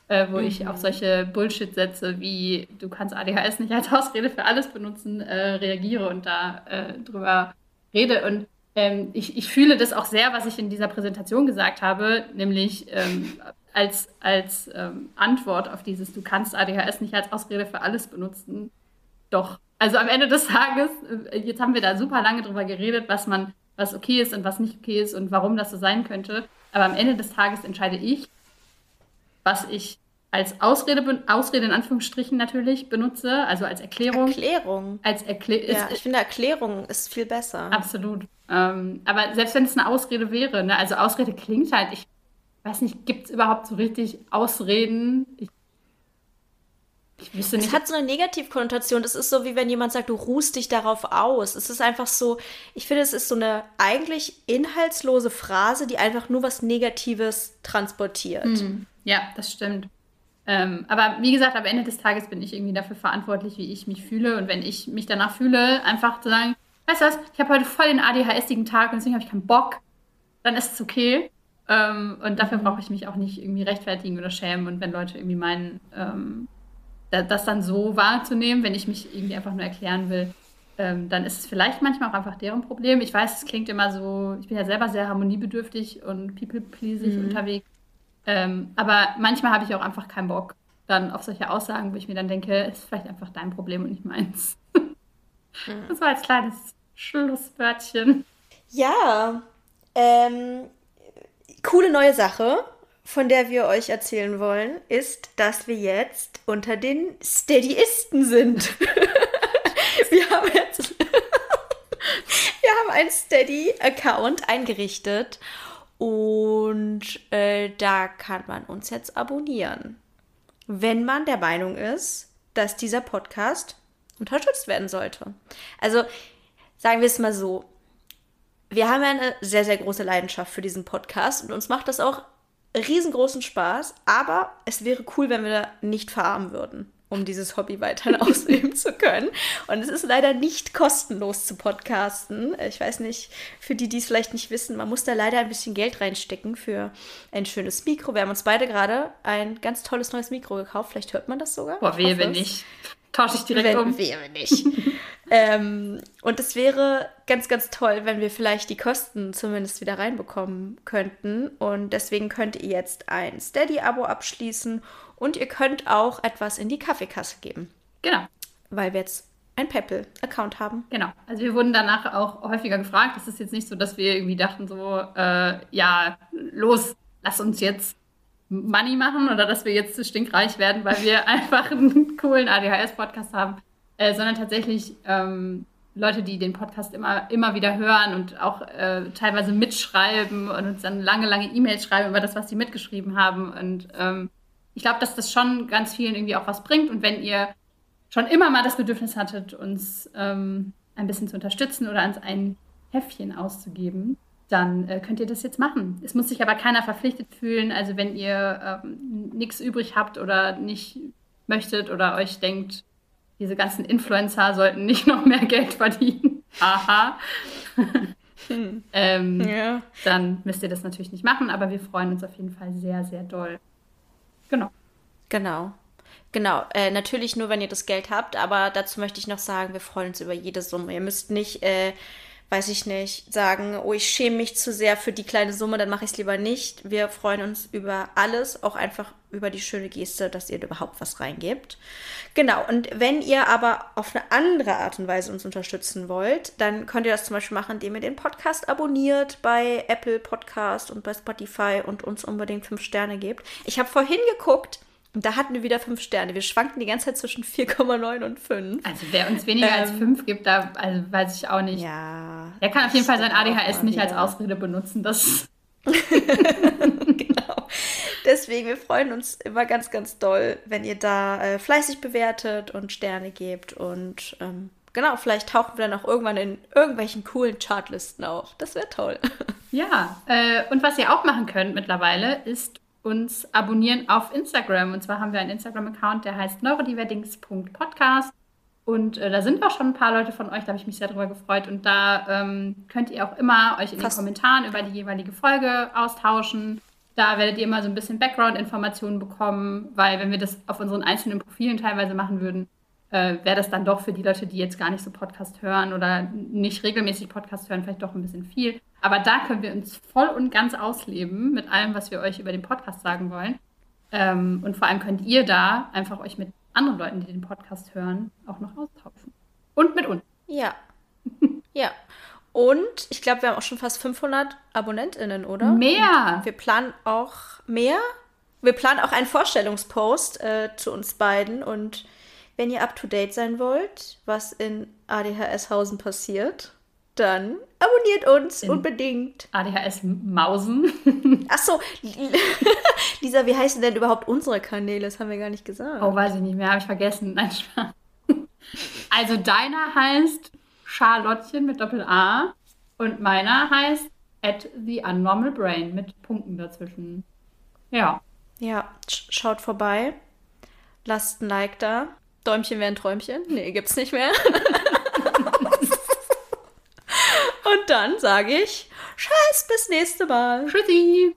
äh, wo mhm. ich auf solche Bullshit-Sätze wie du kannst ADHS nicht als Ausrede für alles benutzen, äh, reagiere und da äh, drüber rede. Und ähm, ich, ich fühle das auch sehr, was ich in dieser Präsentation gesagt habe, nämlich ähm, als, als ähm, Antwort auf dieses, du kannst ADHS nicht als Ausrede für alles benutzen. Doch, also am Ende des Tages, äh, jetzt haben wir da super lange drüber geredet, was man, was okay ist und was nicht okay ist und warum das so sein könnte. Aber am Ende des Tages entscheide ich, was ich als Ausrede, Ausrede in Anführungsstrichen natürlich benutze, also als Erklärung. Erklärung. Als Erklä ja, ich finde Erklärung ist viel besser. Absolut. Ähm, aber selbst wenn es eine Ausrede wäre, ne, also Ausrede klingt halt, ich weiß nicht, gibt es überhaupt so richtig Ausreden? Ich, ich wüsste nicht. Es hat so eine Negativkonnotation. Das ist so, wie wenn jemand sagt, du ruhst dich darauf aus. Es ist einfach so, ich finde, es ist so eine eigentlich inhaltslose Phrase, die einfach nur was Negatives transportiert. Mhm. Ja, das stimmt. Ähm, aber wie gesagt, am Ende des Tages bin ich irgendwie dafür verantwortlich, wie ich mich fühle. Und wenn ich mich danach fühle, einfach zu sagen, weißt du was, ich habe heute voll den ADHSigen Tag und deswegen habe ich keinen Bock, dann ist es okay. Ähm, und dafür mhm. brauche ich mich auch nicht irgendwie rechtfertigen oder schämen. Und wenn Leute irgendwie meinen, ähm, das dann so wahrzunehmen, wenn ich mich irgendwie einfach nur erklären will, ähm, dann ist es vielleicht manchmal auch einfach deren Problem. Ich weiß, es klingt immer so, ich bin ja selber sehr harmoniebedürftig und people-pleasig mhm. unterwegs. Ähm, aber manchmal habe ich auch einfach keinen Bock dann auf solche Aussagen, wo ich mir dann denke, es ist vielleicht einfach dein Problem und nicht meins. Mhm. Das war als kleines Schlusswörtchen. Ja, ähm, coole neue Sache, von der wir euch erzählen wollen, ist, dass wir jetzt unter den Steadyisten sind. wir haben jetzt wir haben einen Steady-Account eingerichtet und äh, da kann man uns jetzt abonnieren, wenn man der Meinung ist, dass dieser Podcast unterstützt werden sollte. Also sagen wir es mal so, wir haben eine sehr, sehr große Leidenschaft für diesen Podcast und uns macht das auch riesengroßen Spaß, aber es wäre cool, wenn wir da nicht verarmen würden um dieses Hobby weiterhin ausüben zu können. Und es ist leider nicht kostenlos zu podcasten. Ich weiß nicht, für die, die es vielleicht nicht wissen, man muss da leider ein bisschen Geld reinstecken für ein schönes Mikro. Wir haben uns beide gerade ein ganz tolles neues Mikro gekauft. Vielleicht hört man das sogar. Boah, wehe, wenn nicht. Tausche ich direkt wenn, um. Wehe, wenn nicht. ähm, und es wäre ganz, ganz toll, wenn wir vielleicht die Kosten zumindest wieder reinbekommen könnten. Und deswegen könnt ihr jetzt ein Steady-Abo abschließen und ihr könnt auch etwas in die Kaffeekasse geben. Genau. Weil wir jetzt ein PayPal-Account haben. Genau. Also wir wurden danach auch häufiger gefragt. Es ist jetzt nicht so, dass wir irgendwie dachten so, äh, ja, los, lass uns jetzt Money machen oder dass wir jetzt stinkreich werden, weil wir einfach einen coolen ADHS-Podcast haben, äh, sondern tatsächlich ähm, Leute, die den Podcast immer, immer wieder hören und auch äh, teilweise mitschreiben und uns dann lange, lange E-Mails schreiben über das, was sie mitgeschrieben haben. Und ähm, ich glaube, dass das schon ganz vielen irgendwie auch was bringt. Und wenn ihr schon immer mal das Bedürfnis hattet, uns ähm, ein bisschen zu unterstützen oder uns ein Heftchen auszugeben, dann äh, könnt ihr das jetzt machen. Es muss sich aber keiner verpflichtet fühlen. Also wenn ihr ähm, nichts übrig habt oder nicht möchtet oder euch denkt, diese ganzen Influencer sollten nicht noch mehr Geld verdienen. Aha. hm. ähm, ja. Dann müsst ihr das natürlich nicht machen, aber wir freuen uns auf jeden Fall sehr, sehr doll. Genau. Genau. Genau, äh, natürlich nur, wenn ihr das Geld habt, aber dazu möchte ich noch sagen, wir freuen uns über jede Summe. Ihr müsst nicht, äh, weiß ich nicht, sagen, oh, ich schäme mich zu sehr für die kleine Summe, dann mache ich es lieber nicht. Wir freuen uns über alles, auch einfach über die schöne Geste, dass ihr überhaupt was reingebt. Genau, und wenn ihr aber auf eine andere Art und Weise uns unterstützen wollt, dann könnt ihr das zum Beispiel machen, indem ihr den Podcast abonniert bei Apple Podcast und bei Spotify und uns unbedingt fünf Sterne gebt. Ich habe vorhin geguckt, und da hatten wir wieder fünf Sterne. Wir schwanken die ganze Zeit zwischen 4,9 und 5. Also wer uns weniger ähm, als fünf gibt, da also weiß ich auch nicht. Ja. Er kann auf jeden Fall sein ADHS nicht als Ausrede benutzen. Das genau. Deswegen, wir freuen uns immer ganz, ganz doll, wenn ihr da äh, fleißig bewertet und Sterne gebt. Und ähm, genau, vielleicht tauchen wir dann auch irgendwann in irgendwelchen coolen Chartlisten auf. Das wäre toll. Ja, äh, und was ihr auch machen könnt mittlerweile, ist uns abonnieren auf Instagram. Und zwar haben wir einen Instagram-Account, der heißt neurodiverdings.podcast. Und äh, da sind auch schon ein paar Leute von euch, da habe ich mich sehr drüber gefreut. Und da ähm, könnt ihr auch immer euch in Fast. den Kommentaren über die jeweilige Folge austauschen. Da werdet ihr immer so ein bisschen Background-Informationen bekommen, weil wenn wir das auf unseren einzelnen Profilen teilweise machen würden, äh, wäre das dann doch für die Leute, die jetzt gar nicht so Podcast hören oder nicht regelmäßig Podcast hören, vielleicht doch ein bisschen viel. Aber da können wir uns voll und ganz ausleben mit allem, was wir euch über den Podcast sagen wollen. Ähm, und vor allem könnt ihr da einfach euch mit anderen Leuten, die den Podcast hören, auch noch austauschen. Und mit uns. Ja. ja. Und ich glaube, wir haben auch schon fast 500 AbonnentInnen, oder? Mehr. Und wir planen auch mehr. Wir planen auch einen Vorstellungspost äh, zu uns beiden und wenn ihr up to date sein wollt, was in ADHS Hausen passiert, dann abonniert uns In- unbedingt. ADHS Mausen. Ach so, Lisa, wie heißen denn überhaupt unsere Kanäle? Das haben wir gar nicht gesagt. Oh, weiß ich nicht mehr, habe ich vergessen. Nein, Spaß. Also deiner heißt Charlottchen mit Doppel-A und meiner heißt at the unnormal brain mit Punkten dazwischen. Ja. Ja, sch schaut vorbei. Lasst ein Like da. Däumchen wären Träumchen. Nee, gibt's nicht mehr. Und dann sage ich, Scheiß, bis nächste Mal. Tschüssi.